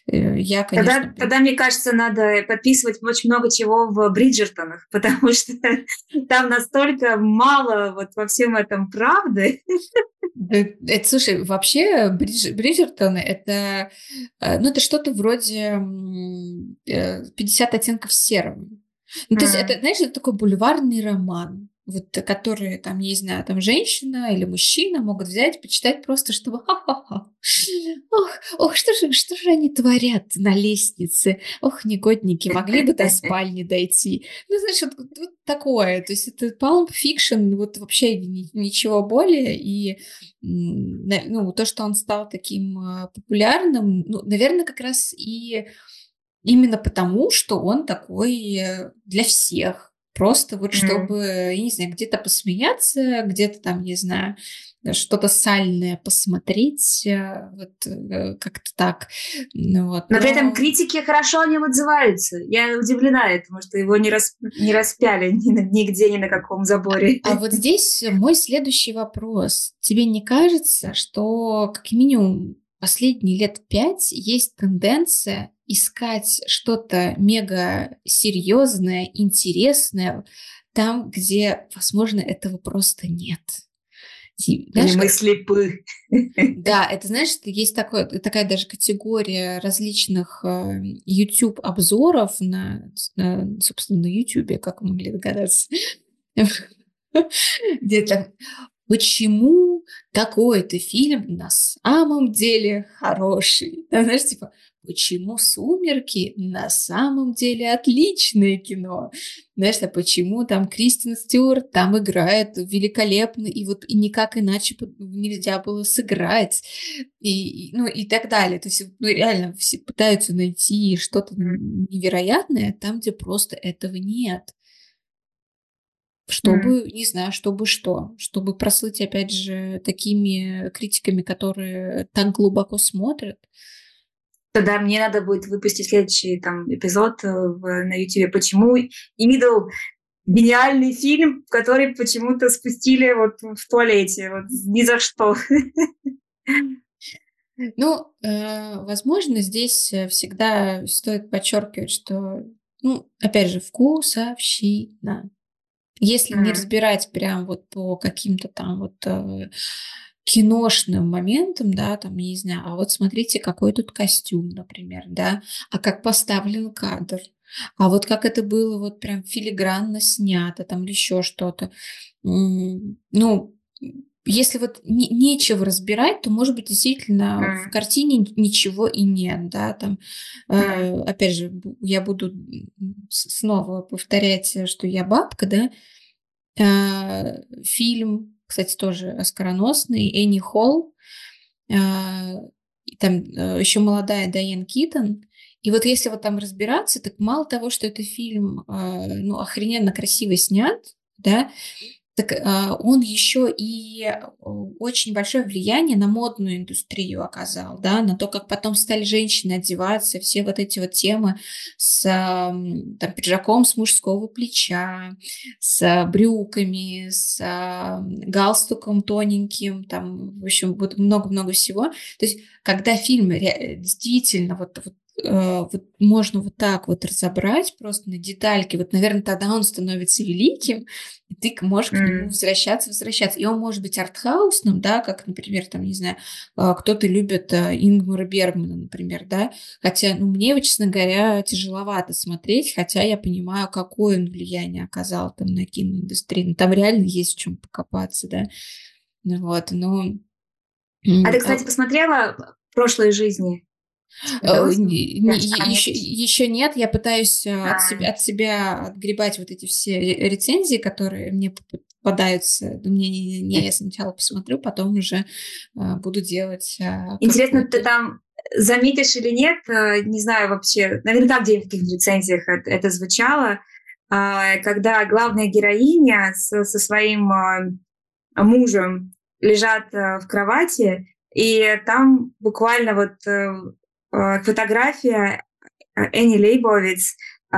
э, я, конечно... Тогда, тогда, мне кажется, надо подписывать очень много чего в Бриджертонах, <laughs> потому что там настолько мало вот во всем этом правды. Это, слушай, вообще Бридж, Бриджертоны это, э, ну, это что-то вроде 50 э, оттенков серого. Ну, то mm-hmm. есть это, знаешь, это такой бульварный роман вот, которые, там, не знаю, там женщина или мужчина могут взять, почитать просто, чтобы ха-ха-ха. Ох, ох, что же, что же они творят на лестнице? Ох, негодники, могли бы до <laughs> спальни дойти. Ну, знаешь, вот, вот такое. То есть это Pulp Fiction, вот вообще ничего более. И ну, то, что он стал таким а, популярным, ну, наверное, как раз и именно потому, что он такой э, для всех Просто вот чтобы, я не знаю, где-то посмеяться, где-то там, не знаю, что-то сальное посмотреть, э, вот э, как-то так. Ну, вот. Но, при этом критики хорошо о нем отзываются. Я удивлена этому, что его не, рас... не распяли ни на... нигде, ни на каком заборе. А вот здесь мой следующий вопрос. Тебе не кажется, что как минимум последние лет пять есть тенденция искать что-то мега серьезное, интересное там, где, возможно, этого просто нет? Знаешь, Или мы слепы. Да, это, знаешь, есть такое, такая даже категория различных э, YouTube-обзоров на, на, собственно, на YouTube, как вы могли догадаться. Где то почему такой-то фильм на самом деле хороший. Да, знаешь, типа, почему «Сумерки» на самом деле отличное кино. Знаешь, а почему там Кристин Стюарт там играет великолепно, и вот и никак иначе нельзя было сыграть, и, и, ну и так далее. То есть ну, реально все пытаются найти что-то невероятное там, где просто этого нет чтобы, mm. не знаю, чтобы что, чтобы прослыть, опять же, такими критиками, которые так глубоко смотрят, тогда мне надо будет выпустить следующий там эпизод э, в, на YouTube. Почему Идол гениальный фильм, который почему-то спустили вот в туалете, вот ни за что. Ну, э, возможно, здесь всегда стоит подчеркивать, что, ну, опять же, вкусовщина. Если mm-hmm. не разбирать прям вот по каким-то там вот э, киношным моментом, да, там, не знаю, а вот смотрите, какой тут костюм, например, да, а как поставлен кадр, а вот как это было вот прям филигранно снято, там, или еще что-то. Ну, если вот не, нечего разбирать, то, может быть, действительно mm. в картине ничего и нет, да, там, э, опять же, я буду снова повторять, что я бабка, да, э, фильм кстати, тоже оскароносный, Энни Холл, а, там э, еще молодая Дайан Китон. И вот если вот там разбираться, так мало того, что это фильм а, ну, охрененно красиво снят, да, так а, он еще и э, очень большое влияние на модную индустрию оказал, да, на то, как потом стали женщины одеваться, все вот эти вот темы с там, пиджаком с мужского плеча, с брюками, с галстуком тоненьким, там, в общем, вот много-много всего. То есть, когда фильм действительно вот, вот Э, вот можно вот так вот разобрать просто на детальки, вот, наверное, тогда он становится великим, и ты можешь mm. к нему возвращаться, возвращаться. И он может быть артхаусным, да, как, например, там, не знаю, а, кто-то любит а, Ингмара Бергмана, например, да, хотя, ну, мне, честно говоря, тяжеловато смотреть, хотя я понимаю, какое он влияние оказал там на киноиндустрию. Ну, там реально есть в чем покопаться, да. Вот, но... А ты, кстати, посмотрела «Прошлые жизни»? Э, еще, еще нет, я пытаюсь э, от себя, от себя отгребать вот эти все рецензии, которые мне попадаются. Мне не, не, я сначала посмотрю, потом уже э, буду делать. Интересно, ты там заметишь или нет, не знаю вообще, наверняка где в каких рецензиях это, это звучало, а, когда главная героиня со, со своим мужем лежат в кровати, и там буквально вот фотография э, Энни Лейбовиц, э,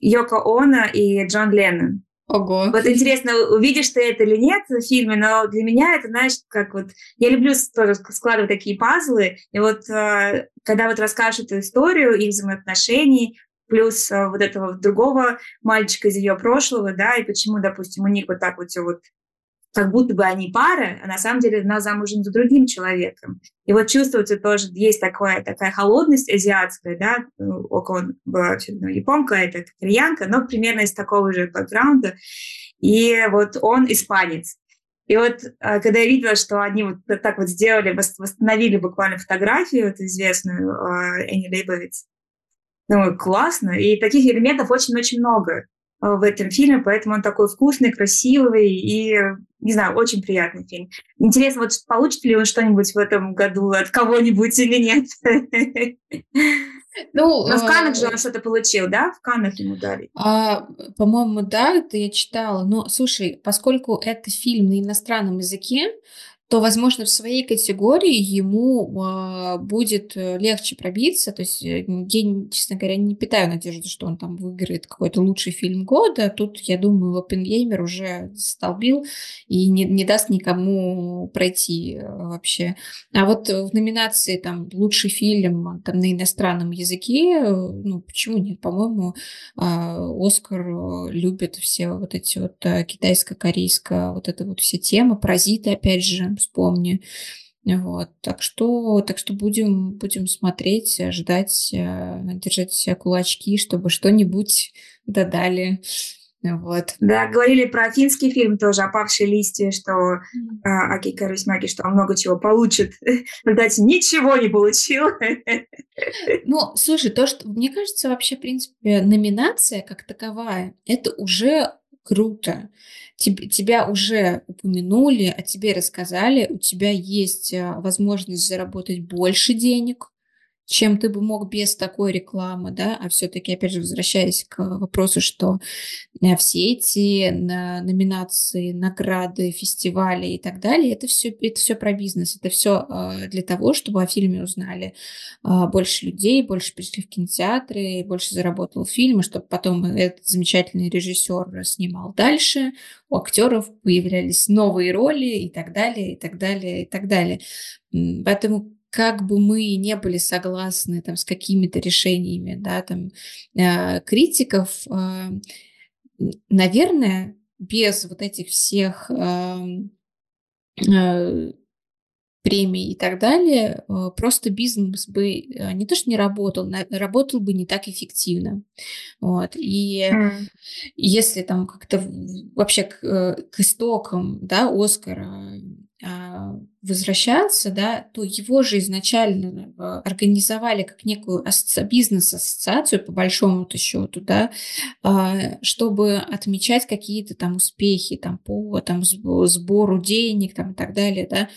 Йоко Оно и Джон Леннон. Ого. Вот интересно, увидишь ты это или нет в фильме, но для меня это, знаешь, как вот... Я люблю тоже складывать такие пазлы, и вот когда вот расскажешь эту историю их взаимоотношений, плюс вот этого другого мальчика из ее прошлого, да, и почему, допустим, у них вот так вот все вот как будто бы они пара, а на самом деле она замужем за другим человеком. И вот чувствуется тоже, есть такая, такая холодность азиатская, да, около была ну, японка, это кореянка, но примерно из такого же бэкграунда. И вот он испанец. И вот а, когда я видела, что они вот так вот сделали, восстановили буквально фотографию эту известную а, Энни Лейбовиц, думаю, классно. И таких элементов очень-очень много. Э, в этом фильме, поэтому он такой вкусный, красивый и, не знаю, очень приятный фильм. Интересно, вот получит ли он что-нибудь в этом году от кого-нибудь или нет? Ну, Но в Канах же он что-то получил, да? В Канах ему дали. А, по-моему, да, это я читала. Но, слушай, поскольку это фильм на иностранном языке, то, возможно, в своей категории ему э, будет э, легче пробиться. То есть э, я, честно говоря, не питаю надежды, что он там выиграет какой-то лучший фильм года. Тут, я думаю, Оппенгеймер уже столбил и не, не даст никому пройти э, вообще. А вот в номинации там лучший фильм там, на иностранном языке, ну, почему нет? По-моему, э, Оскар любит все вот эти вот китайско-корейско, вот это вот все темы, паразиты, опять же, вспомни. Вот. Так что, так что будем, будем смотреть, ждать, э, держать кулачки, чтобы что-нибудь додали. Вот. Да, говорили про финский фильм тоже «Опавшие листья», что mm. а, Аки Карусмаки, что он много чего получит. <laughs> В результате ничего не получил. <laughs> Ну, слушай, то, что мне кажется, вообще, в принципе, номинация как таковая, это уже круто. Теб, тебя уже упомянули, о тебе рассказали, у тебя есть а, возможность заработать больше денег, чем ты бы мог без такой рекламы, да, а все-таки, опять же, возвращаясь к вопросу, что все эти номинации, награды, фестивали и так далее, это все, это все про бизнес, это все а, для того, чтобы о фильме узнали а, больше людей, больше пришли в кинотеатры, больше заработал фильм, чтобы потом этот замечательный режиссер снимал дальше, у актеров появлялись новые роли и так далее, и так далее, и так далее. Поэтому как бы мы не были согласны там, с какими-то решениями да, там, э, критиков, э, наверное, без вот этих всех э, э, премий и так далее, э, просто бизнес бы э, не то что не работал, работал бы не так эффективно. Вот. И mm. если там как-то вообще к, э, к истокам да, Оскара возвращаться, да, то его же изначально а, организовали как некую бизнес-ассоциацию, по большому-то счету, да, а, чтобы отмечать какие-то там успехи там, по там, сбору денег там, и так далее, да,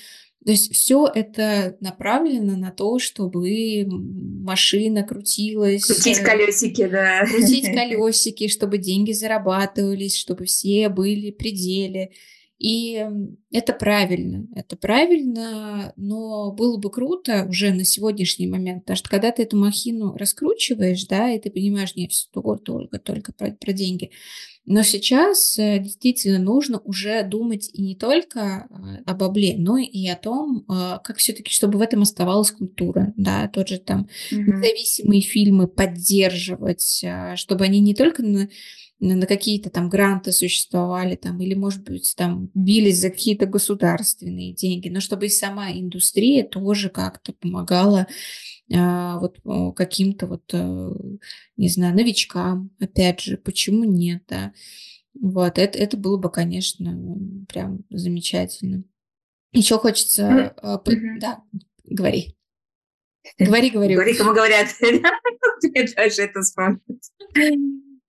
то есть все это направлено на то, чтобы машина крутилась. Крутить колесики, да. Крутить <laughs> колесики, чтобы деньги зарабатывались, чтобы все были при деле. И это правильно, это правильно, но было бы круто уже на сегодняшний момент, потому что когда ты эту махину раскручиваешь, да, и ты понимаешь, не все только, только про, про деньги, но сейчас э, действительно нужно уже думать и не только а, об обле, но и о том, а, как все-таки, чтобы в этом оставалась культура, да, тот же там mm-hmm. независимые фильмы поддерживать, чтобы они не только на на какие-то там гранты существовали там, или, может быть, там бились за какие-то государственные деньги, но чтобы и сама индустрия тоже как-то помогала а, вот каким-то вот, а, не знаю, новичкам, опять же, почему нет, да. Вот, это, это было бы, конечно, прям замечательно. Еще хочется... Mm-hmm. Да, говори. <laughs> Говори, говори. Говори, кому говорят. <laughs> Мне даже это вспомнить.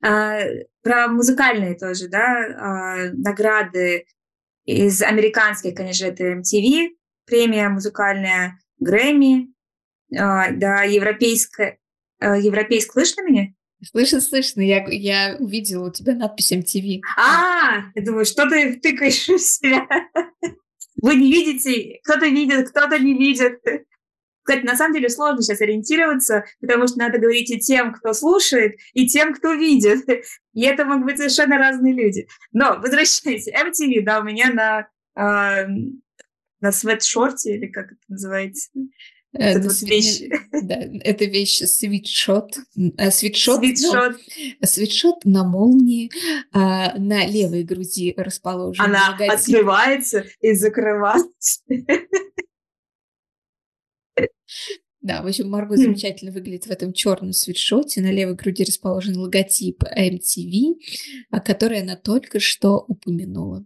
А, про музыкальные тоже, да, а, награды из американских, конечно, это MTV, премия музыкальная, Грэмми, а, да, европейская, европейская, слышно меня? Слышно, слышно. Я, я увидела у тебя надпись MTV. А, я думаю, что ты тыкаешь в себя? Вы не видите, кто-то видит, кто-то не видит. Кстати, на самом деле сложно сейчас ориентироваться, потому что надо говорить и тем, кто слушает, и тем, кто видит. И это могут быть совершенно разные люди. Но возвращаясь, MTV, да, у меня на, э, на свитшорте, или как это называется, э, это вот вещь. <laughs> Да, это вещь свитшот. Э, свитшот, свитшот. Ну, свитшот на молнии а, на левой груди расположен. Она открывается и закрывается. <laughs> <laughs> Да, в общем, Марго замечательно выглядит в этом черном свитшоте. На левой груди расположен логотип MTV, который она только что упомянула.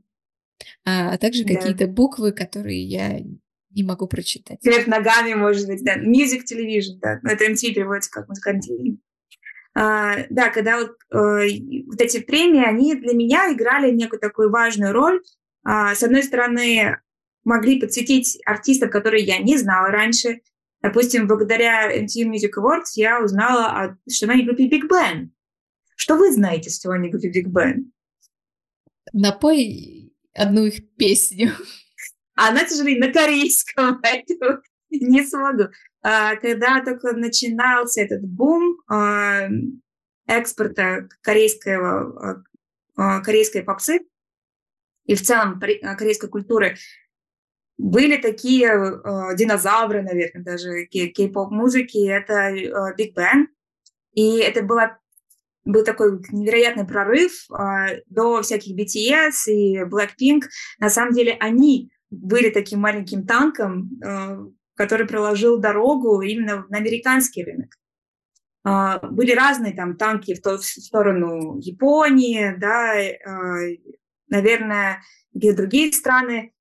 А, а также да. какие-то буквы, которые я не могу прочитать. Вверх ногами, может быть, да. Music Television, да. Но это MTV переводится как телевизор. А, да, когда вот, э, вот эти премии, они для меня играли некую такую важную роль. А, с одной стороны, могли подсветить артистов, которые я не знала раньше, Допустим, благодаря MTV Music Awards я узнала, что они группе Big Bang. Что вы знаете, что они группе Big Bang? Напой одну их песню. Она, к сожалению, на корейском, <laughs> поэтому не смогу. А, когда только начинался этот бум а, экспорта корейского, а, корейской попсы и в целом корейской культуры, были такие динозавры, наверное, даже кей-поп музыки, это Big Bang. И это была был такой невероятный прорыв до всяких BTS и Blackpink. На самом деле они были таким маленьким танком, который проложил дорогу именно на американский рынок. А, были разные там танки в, ту, сторону Японии, да, а, наверное, какие-то другие страны,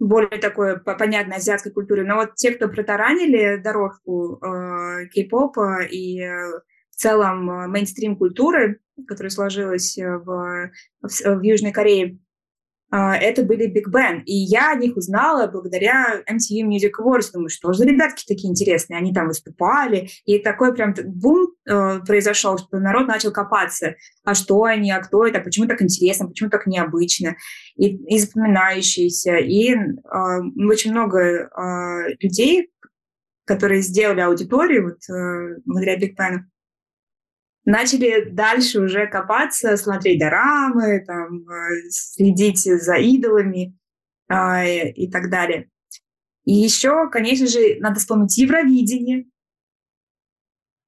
более такой понятной азиатской культуре. Но вот те, кто протаранили дорожку э, кей-попа и в целом мейнстрим культуры, которая сложилась в, в, в Южной Корее, это были Big Bang. И я о них узнала благодаря MTV Music Awards. Думаю, что за ребятки такие интересные. Они там выступали. И такой прям бум э, произошел, что народ начал копаться. А что они, а кто это, почему так интересно, почему так необычно. И, и запоминающиеся. И э, очень много э, людей, которые сделали аудиторию вот, э, благодаря Big Bang, начали дальше уже копаться, смотреть дорамы, там, э, следить за идолами э, и так далее. И еще, конечно же, надо вспомнить Евровидение.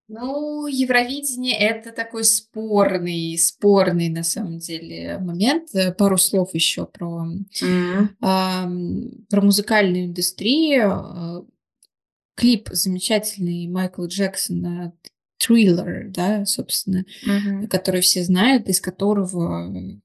Ну, Евровидение — это такой спорный, спорный, на самом деле, момент. Пару слов еще про, mm-hmm. э, про музыкальную индустрию. Клип замечательный Майкла Джексона триллер, да, собственно, uh-huh. который все знают, из которого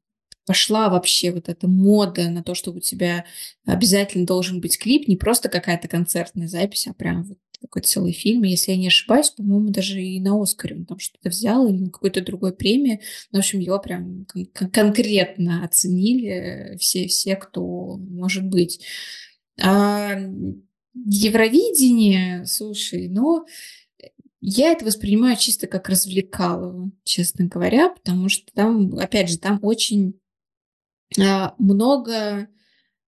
пошла вообще вот эта мода на то, что у тебя обязательно должен быть клип, не просто какая-то концертная запись, а прям вот такой целый фильм. Если я не ошибаюсь, по-моему, даже и на Оскаре он там что-то взял или на какой-то другой премии. Ну, в общем, его прям кон- конкретно оценили все, все, кто может быть. А Евровидение, слушай, ну, я это воспринимаю чисто как развлекалово, честно говоря, потому что там, опять же, там очень а, много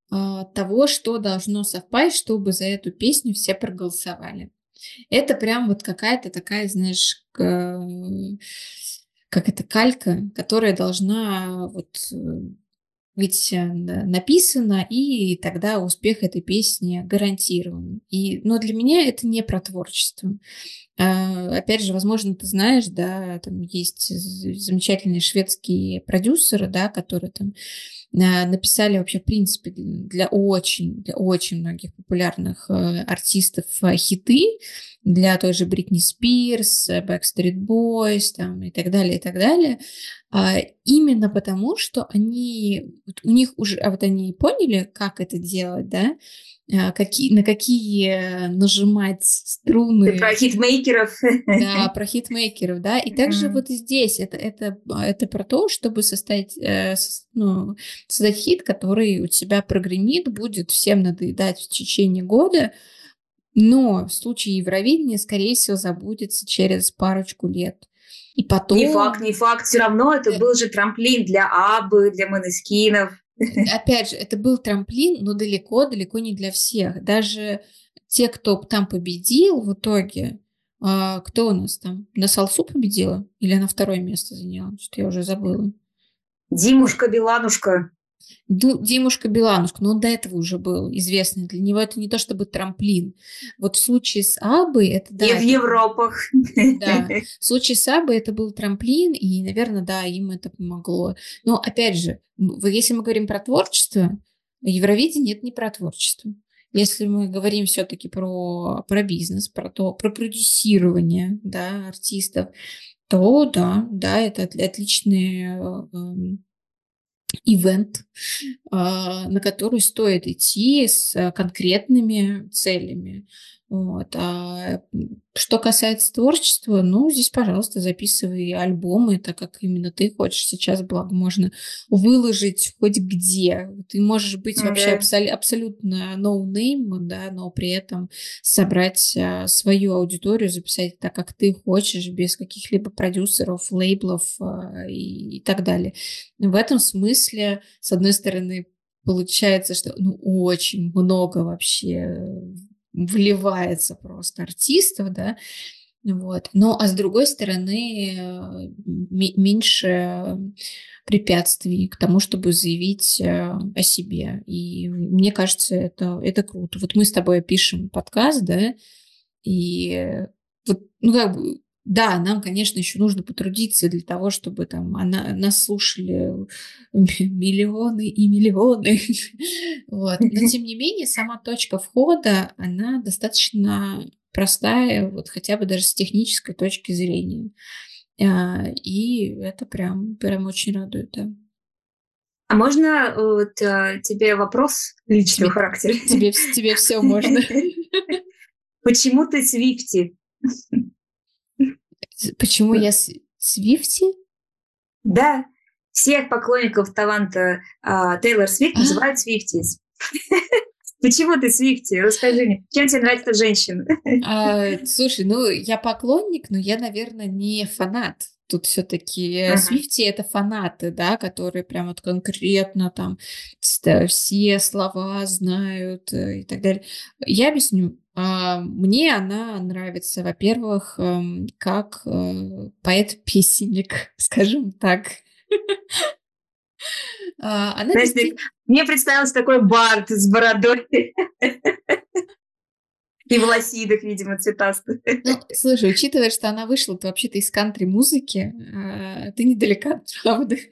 а, того, что должно совпасть, чтобы за эту песню все проголосовали. Это прям вот какая-то такая, знаешь, как это калька, которая должна вот э, быть э, написано, и тогда успех этой песни гарантирован. И, но для меня это не про творчество. А, опять же, возможно, ты знаешь, да, там есть замечательные шведские продюсеры, да, которые там написали вообще, в принципе, для очень, для очень многих популярных э, артистов э, хиты, для той же Бритни Спирс, Backstreet Boys там, и так далее, и так далее, а, именно потому, что они, у них уже, а вот они поняли, как это делать, да, а, какие, на какие нажимать струны. Ты про хитмейкеров. Да, <laughs> про хитмейкеров, да. И также mm. вот здесь это, это, это про то, чтобы э, ну, создать хит, который у тебя прогремит, будет всем надоедать в течение года, но в случае Евровидения, скорее всего, забудется через парочку лет. И потом... Не факт, не факт. Все равно это был же трамплин для Абы, для Монескинов. Опять же, это был трамплин, но далеко-далеко не для всех. Даже те, кто там победил в итоге, а, кто у нас там? На Салсу победила? Или на второе место заняла? Что я уже забыла. Димушка Биланушка. Димушка Биланушка, но он до этого уже был известный. Для него это не то чтобы трамплин. Вот в случае с Абой это... Да, и в Европах. Да. В случае с Абой это был трамплин, и, наверное, да, им это помогло. Но, опять же, если мы говорим про творчество, Евровидение – это не про творчество. Если мы говорим все-таки про, про бизнес, про, то, про продюсирование да, артистов, то да, да, это отличные эм, ивент, а, на который стоит идти с конкретными целями. Вот. А что касается творчества, ну, здесь, пожалуйста, записывай альбомы, так как именно ты хочешь. Сейчас, благо, можно выложить хоть где. Ты можешь быть okay. вообще абсол- абсолютно no-name, да, но при этом собрать а, свою аудиторию, записать так, как ты хочешь, без каких-либо продюсеров, лейблов а, и, и так далее. В этом смысле, с одной стороны, получается, что ну, очень много вообще вливается просто артистов, да, вот. Но, а с другой стороны, э, меньше препятствий к тому, чтобы заявить э, о себе. И мне кажется, это, это круто. Вот мы с тобой пишем подкаст, да, и вот, ну, как бы, да, нам, конечно, еще нужно потрудиться для того, чтобы там она, нас слушали <laughs> миллионы и миллионы. <laughs> вот. Но, тем не менее, сама точка входа, она достаточно простая, вот хотя бы даже с технической точки зрения. А, и это прям, прям очень радует, да. А можно вот, а, тебе вопрос личного тебе, характера? Тебе, тебе все можно. <laughs> Почему ты Свифти? Почему я Свифти? Да, всех поклонников таланта э, Тейлор Свифт а? называют Свифтис. <laughs> Почему ты Свифти? Расскажи мне, чем тебе нравится женщина? А, слушай, ну я поклонник, но я, наверное, не фанат. Тут все-таки uh-huh. Свифти это фанаты, да, которые прям вот конкретно там все слова знают э, и так далее. Я объясню. А, мне она нравится, во-первых, эм, как э, поэт-песенник, <laughs> скажем так. А, она Знаешь, действительно... Мне представился такой бард с бородой. <laughs> И в лосидах, видимо, цветастых. Ну, слушай, учитывая, что она вышла -то вообще-то из кантри-музыки, а, ты недалека от правды.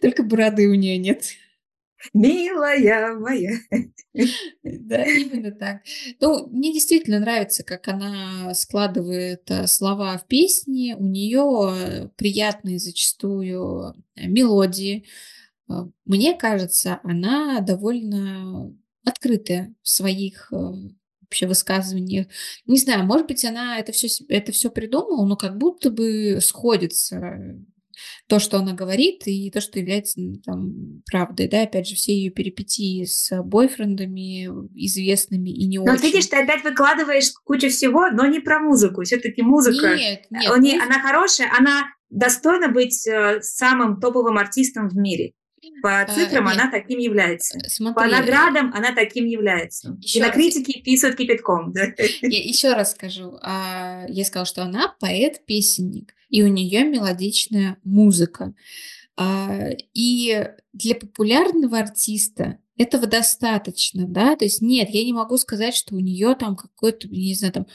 Только бороды у нее нет. Милая моя. Да, именно так. Ну, мне действительно нравится, как она складывает э, слова в песни. У нее приятные зачастую мелодии. Э, мне кажется, она довольно открытая в своих э, вообще высказываниях. Не знаю, может быть, она это все, это все придумала, но как будто бы сходится то, что она говорит, и то, что является там, правдой, да, опять же, все ее перипетии с бойфрендами известными и не но очень. Но видишь, ты опять выкладываешь кучу всего, но не про музыку. Все-таки музыка, нет, нет, музыка... она хорошая, она достойна быть э, самым топовым артистом в мире. По а, цифрам а, она таким является. Смотри, По наградам она таким является. Еще и на критике раз... писают кипятком. Да? <laughs> Я еще раз скажу. А, я сказала, что она поэт-песенник, и у нее мелодичная музыка. И для популярного артиста этого достаточно, да, то есть нет, я не могу сказать, что у нее там какой-то, не знаю, там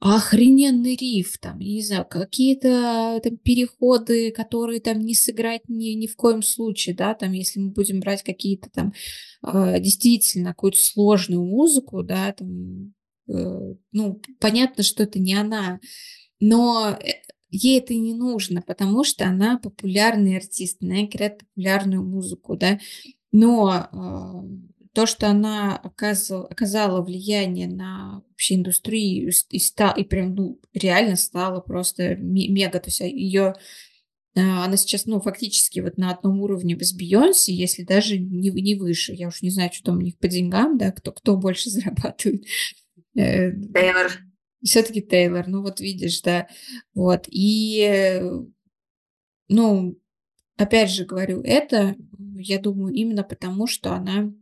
охрененный риф, там, не знаю, какие-то там переходы, которые там не сыграть ни, ни в коем случае, да, там, если мы будем брать какие-то там э, действительно какую-то сложную музыку, да, там, э, ну, понятно, что это не она, но э, ей это не нужно, потому что она популярный артист, она играет популярную музыку, да, но э, то, что она оказывала, оказала влияние на вообще индустрию и, ста, и прям ну, реально стала просто мега, то есть ее а, она сейчас, ну, фактически вот на одном уровне с Бейонсе, если даже не, не выше. Я уж не знаю, что там у них по деньгам, да, кто, кто больше <laughs> зарабатывает. Э, Тейлор. Все-таки Тейлор, ну вот видишь, да. Вот. И, ну, опять же говорю, это, я думаю, именно потому, что она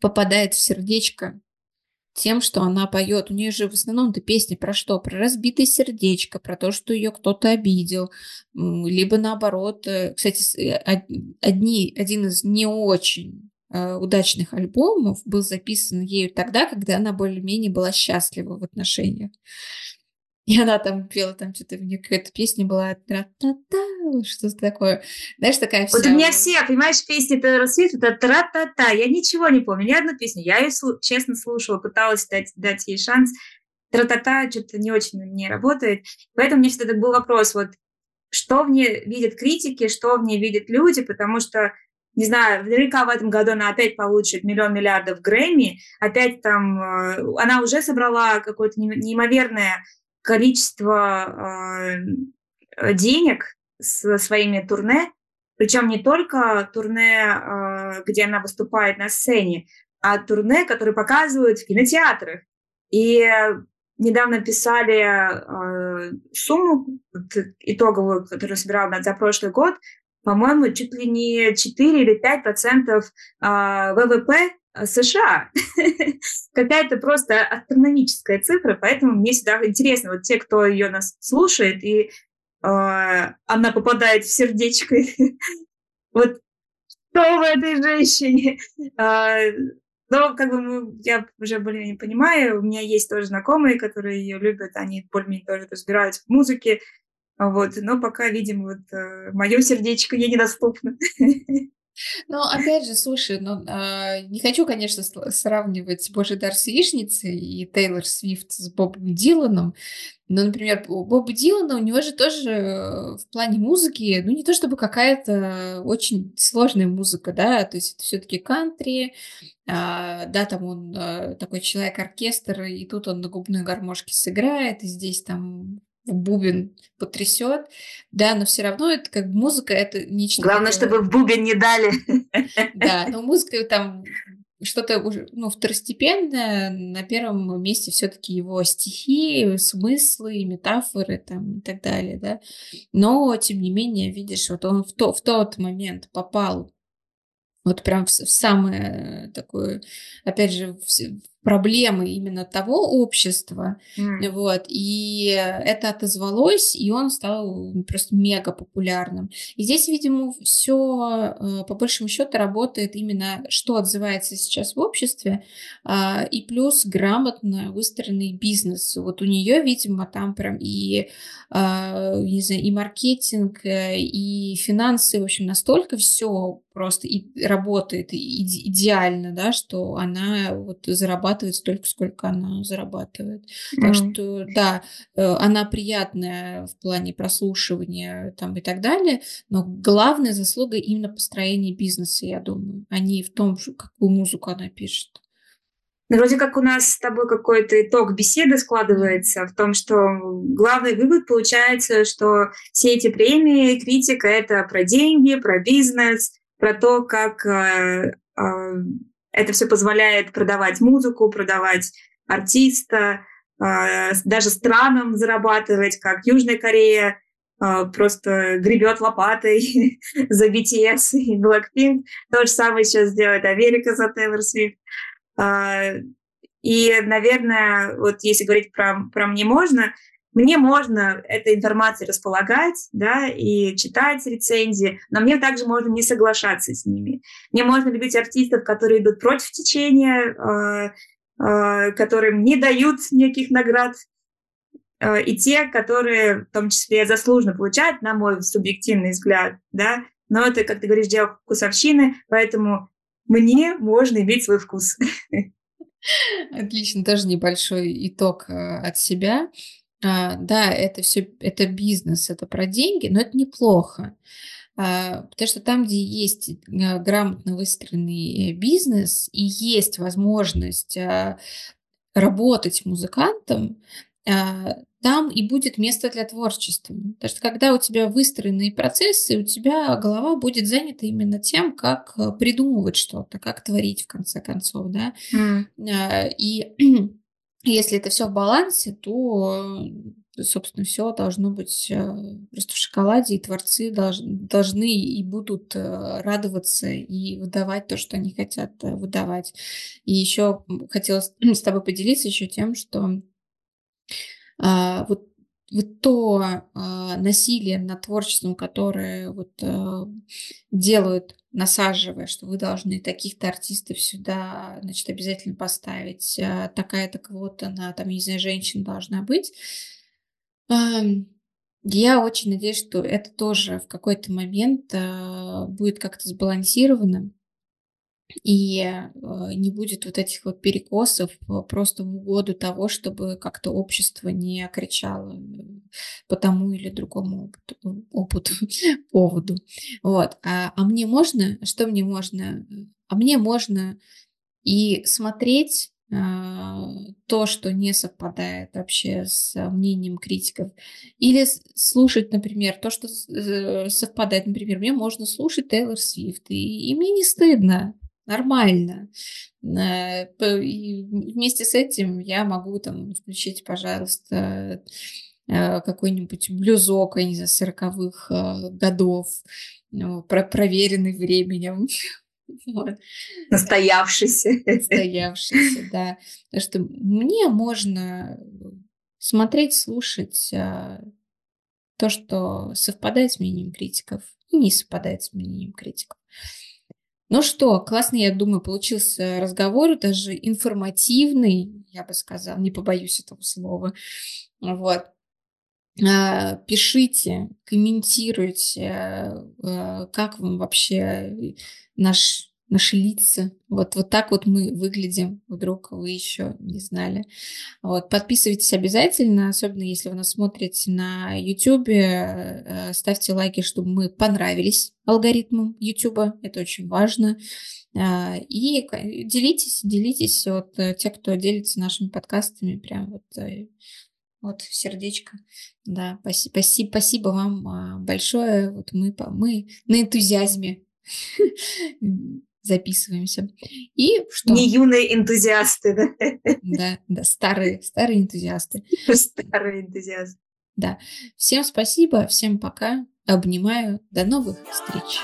попадает в сердечко тем, что она поет. У нее же в основном-то песни про что? Про разбитое сердечко, про то, что ее кто-то обидел, либо наоборот. Э, кстати, э, одни, один из не очень э, удачных альбомов был записан ею тогда, когда она более-менее была счастлива в отношениях. И она там пела, там что-то, у нее какая-то песня была, тра-та-та, что-то такое. Знаешь, такая вся... Вот у меня все, понимаешь, песни Тейлор Свифт, это тра-та-та, я ничего не помню, ни одну песню. Я ее, честно, слушала, пыталась дать, дать ей шанс. Тра-та-та что-то не очень не работает. Поэтому меня всегда был вопрос, вот, что в ней видят критики, что в ней видят люди, потому что не знаю, наверняка в этом году она опять получит миллион миллиардов Грэмми, опять там, э, она уже собрала какое-то неимоверное количество э, денег со своими турне, причем не только турне, э, где она выступает на сцене, а турне, которые показывают в кинотеатрах. И недавно писали э, сумму итоговую, которую собирала за прошлый год, по-моему, чуть ли не 4 или 5 процентов э, ВВП США. <laughs> Какая-то просто астрономическая цифра, поэтому мне всегда интересно, вот те, кто ее нас слушает, и э, она попадает в сердечко, <laughs> вот что в этой женщине? Но как бы ну, я уже более-менее понимаю, у меня есть тоже знакомые, которые ее любят, они более-менее тоже разбираются в музыке, вот, но пока, видимо, вот э, мое сердечко ей недоступно. <laughs> Ну, опять же, слушай, ну, э, не хочу, конечно, сравнивать Божий дар с яичницей и Тейлор Свифт с Бобом Диланом, но, например, у Боба Дилана, у него же тоже в плане музыки, ну, не то чтобы какая-то очень сложная музыка, да, то есть это все-таки кантри, а, да, там он а, такой человек-оркестр, и тут он на губной гармошке сыграет, и здесь там в бубен потрясет, да, но все равно это как музыка, это нечто. Главное, такое... чтобы в бубен не дали. Да, <laughs> но музыка там что-то уже ну, второстепенное, на первом месте все-таки его стихи, смыслы, метафоры там, и так далее, да. Но, тем не менее, видишь, вот он в, то, в тот момент попал вот прям в, в самое такое, опять же, в, проблемы именно того общества, mm. вот, и это отозвалось, и он стал просто мега популярным. И здесь, видимо, все э, по большему счету работает именно, что отзывается сейчас в обществе, а, и плюс грамотно выстроенный бизнес. Вот у нее, видимо, там прям и, а, не знаю, и маркетинг, э, и финансы, в общем, настолько все просто и работает идеально, да, что она вот зарабатывает столько, сколько она зарабатывает. Mm-hmm. Так что, да, э, она приятная в плане прослушивания там и так далее, но главная заслуга именно построения бизнеса, я думаю, а не в том, какую музыку она пишет. Ну, вроде как у нас с тобой какой-то итог беседы складывается в том, что главный вывод получается, что все эти премии, критика — это про деньги, про бизнес, про то, как э, э, это все позволяет продавать музыку, продавать артиста, э, даже странам зарабатывать, как Южная Корея просто гребет лопатой <laughs> за BTS и Blackpink. То же самое сейчас делает Америка за Swift. Э, и, наверное, вот если говорить про, про «мне можно», мне можно этой информацией располагать, да, и читать рецензии, но мне также можно не соглашаться с ними. Мне можно любить артистов, которые идут против течения, э, которым не дают никаких наград, э, и те, которые в том числе заслуженно получают, на мой субъективный взгляд, да, но это, как ты говоришь, дело вкусовщины, поэтому мне можно иметь свой вкус. <laughs> Отлично, тоже небольшой итог от себя. А, да, это все, это бизнес, это про деньги, но это неплохо. А, потому что там, где есть а, грамотно выстроенный э, бизнес и есть возможность а, работать музыкантом, а, там и будет место для творчества. Потому что когда у тебя выстроенные процессы, у тебя голова будет занята именно тем, как э, придумывать что-то, как творить в конце концов, да. Mm. И <clears throat> если это все в балансе, то, собственно, все должно быть э, просто в шоколаде, и творцы должны и будут э, радоваться и выдавать то, что они хотят э, выдавать. И еще хотела <clears throat> с тобой поделиться еще тем, что а, вот вот то э, насилие над творчеством, которое вот э, делают, насаживая, что вы должны таких-то артистов сюда, значит, обязательно поставить, э, такая-то квота на, там, не знаю, женщин должна быть. Э, я очень надеюсь, что это тоже в какой-то момент э, будет как-то сбалансировано и э, не будет вот этих вот перекосов э, просто в угоду того, чтобы как-то общество не кричало по тому или другому опыту, опыту <laughs> поводу. Вот. А, а мне можно, что мне можно? А мне можно и смотреть а, то, что не совпадает вообще с мнением критиков. Или слушать, например, то, что э, совпадает. Например, мне можно слушать Тейлор Свифт, и, и мне не стыдно, нормально. Э, и вместе с этим я могу там включить, пожалуйста, э, какой-нибудь блюзок, я не знаю, 40-х годов, ну, про проверенный временем. <laughs> Вот. Настоявшийся. Настоявшийся, да. Так что мне можно смотреть, слушать то, что совпадает с мнением критиков и не совпадает с мнением критиков. Ну что, классный, я думаю, получился разговор, даже информативный, я бы сказала, не побоюсь этого слова. Вот. А, пишите, комментируйте, а, как вам вообще наш, наши лица. Вот, вот так вот мы выглядим, вдруг вы еще не знали. Вот, подписывайтесь обязательно, особенно если вы нас смотрите на YouTube, э, ставьте лайки, чтобы мы понравились алгоритмам YouTube, это очень важно. А, и делитесь, делитесь, вот э, те, кто делится нашими подкастами, прям вот э, вот сердечко. Да, спасибо, спасибо, спасибо вам а, большое. Вот мы, мы на энтузиазме <laughs> записываемся. И что? Не юные энтузиасты, да? Да, да, старые, старые энтузиасты. Старые энтузиасты. Да. Всем спасибо, всем пока. Обнимаю. До новых встреч.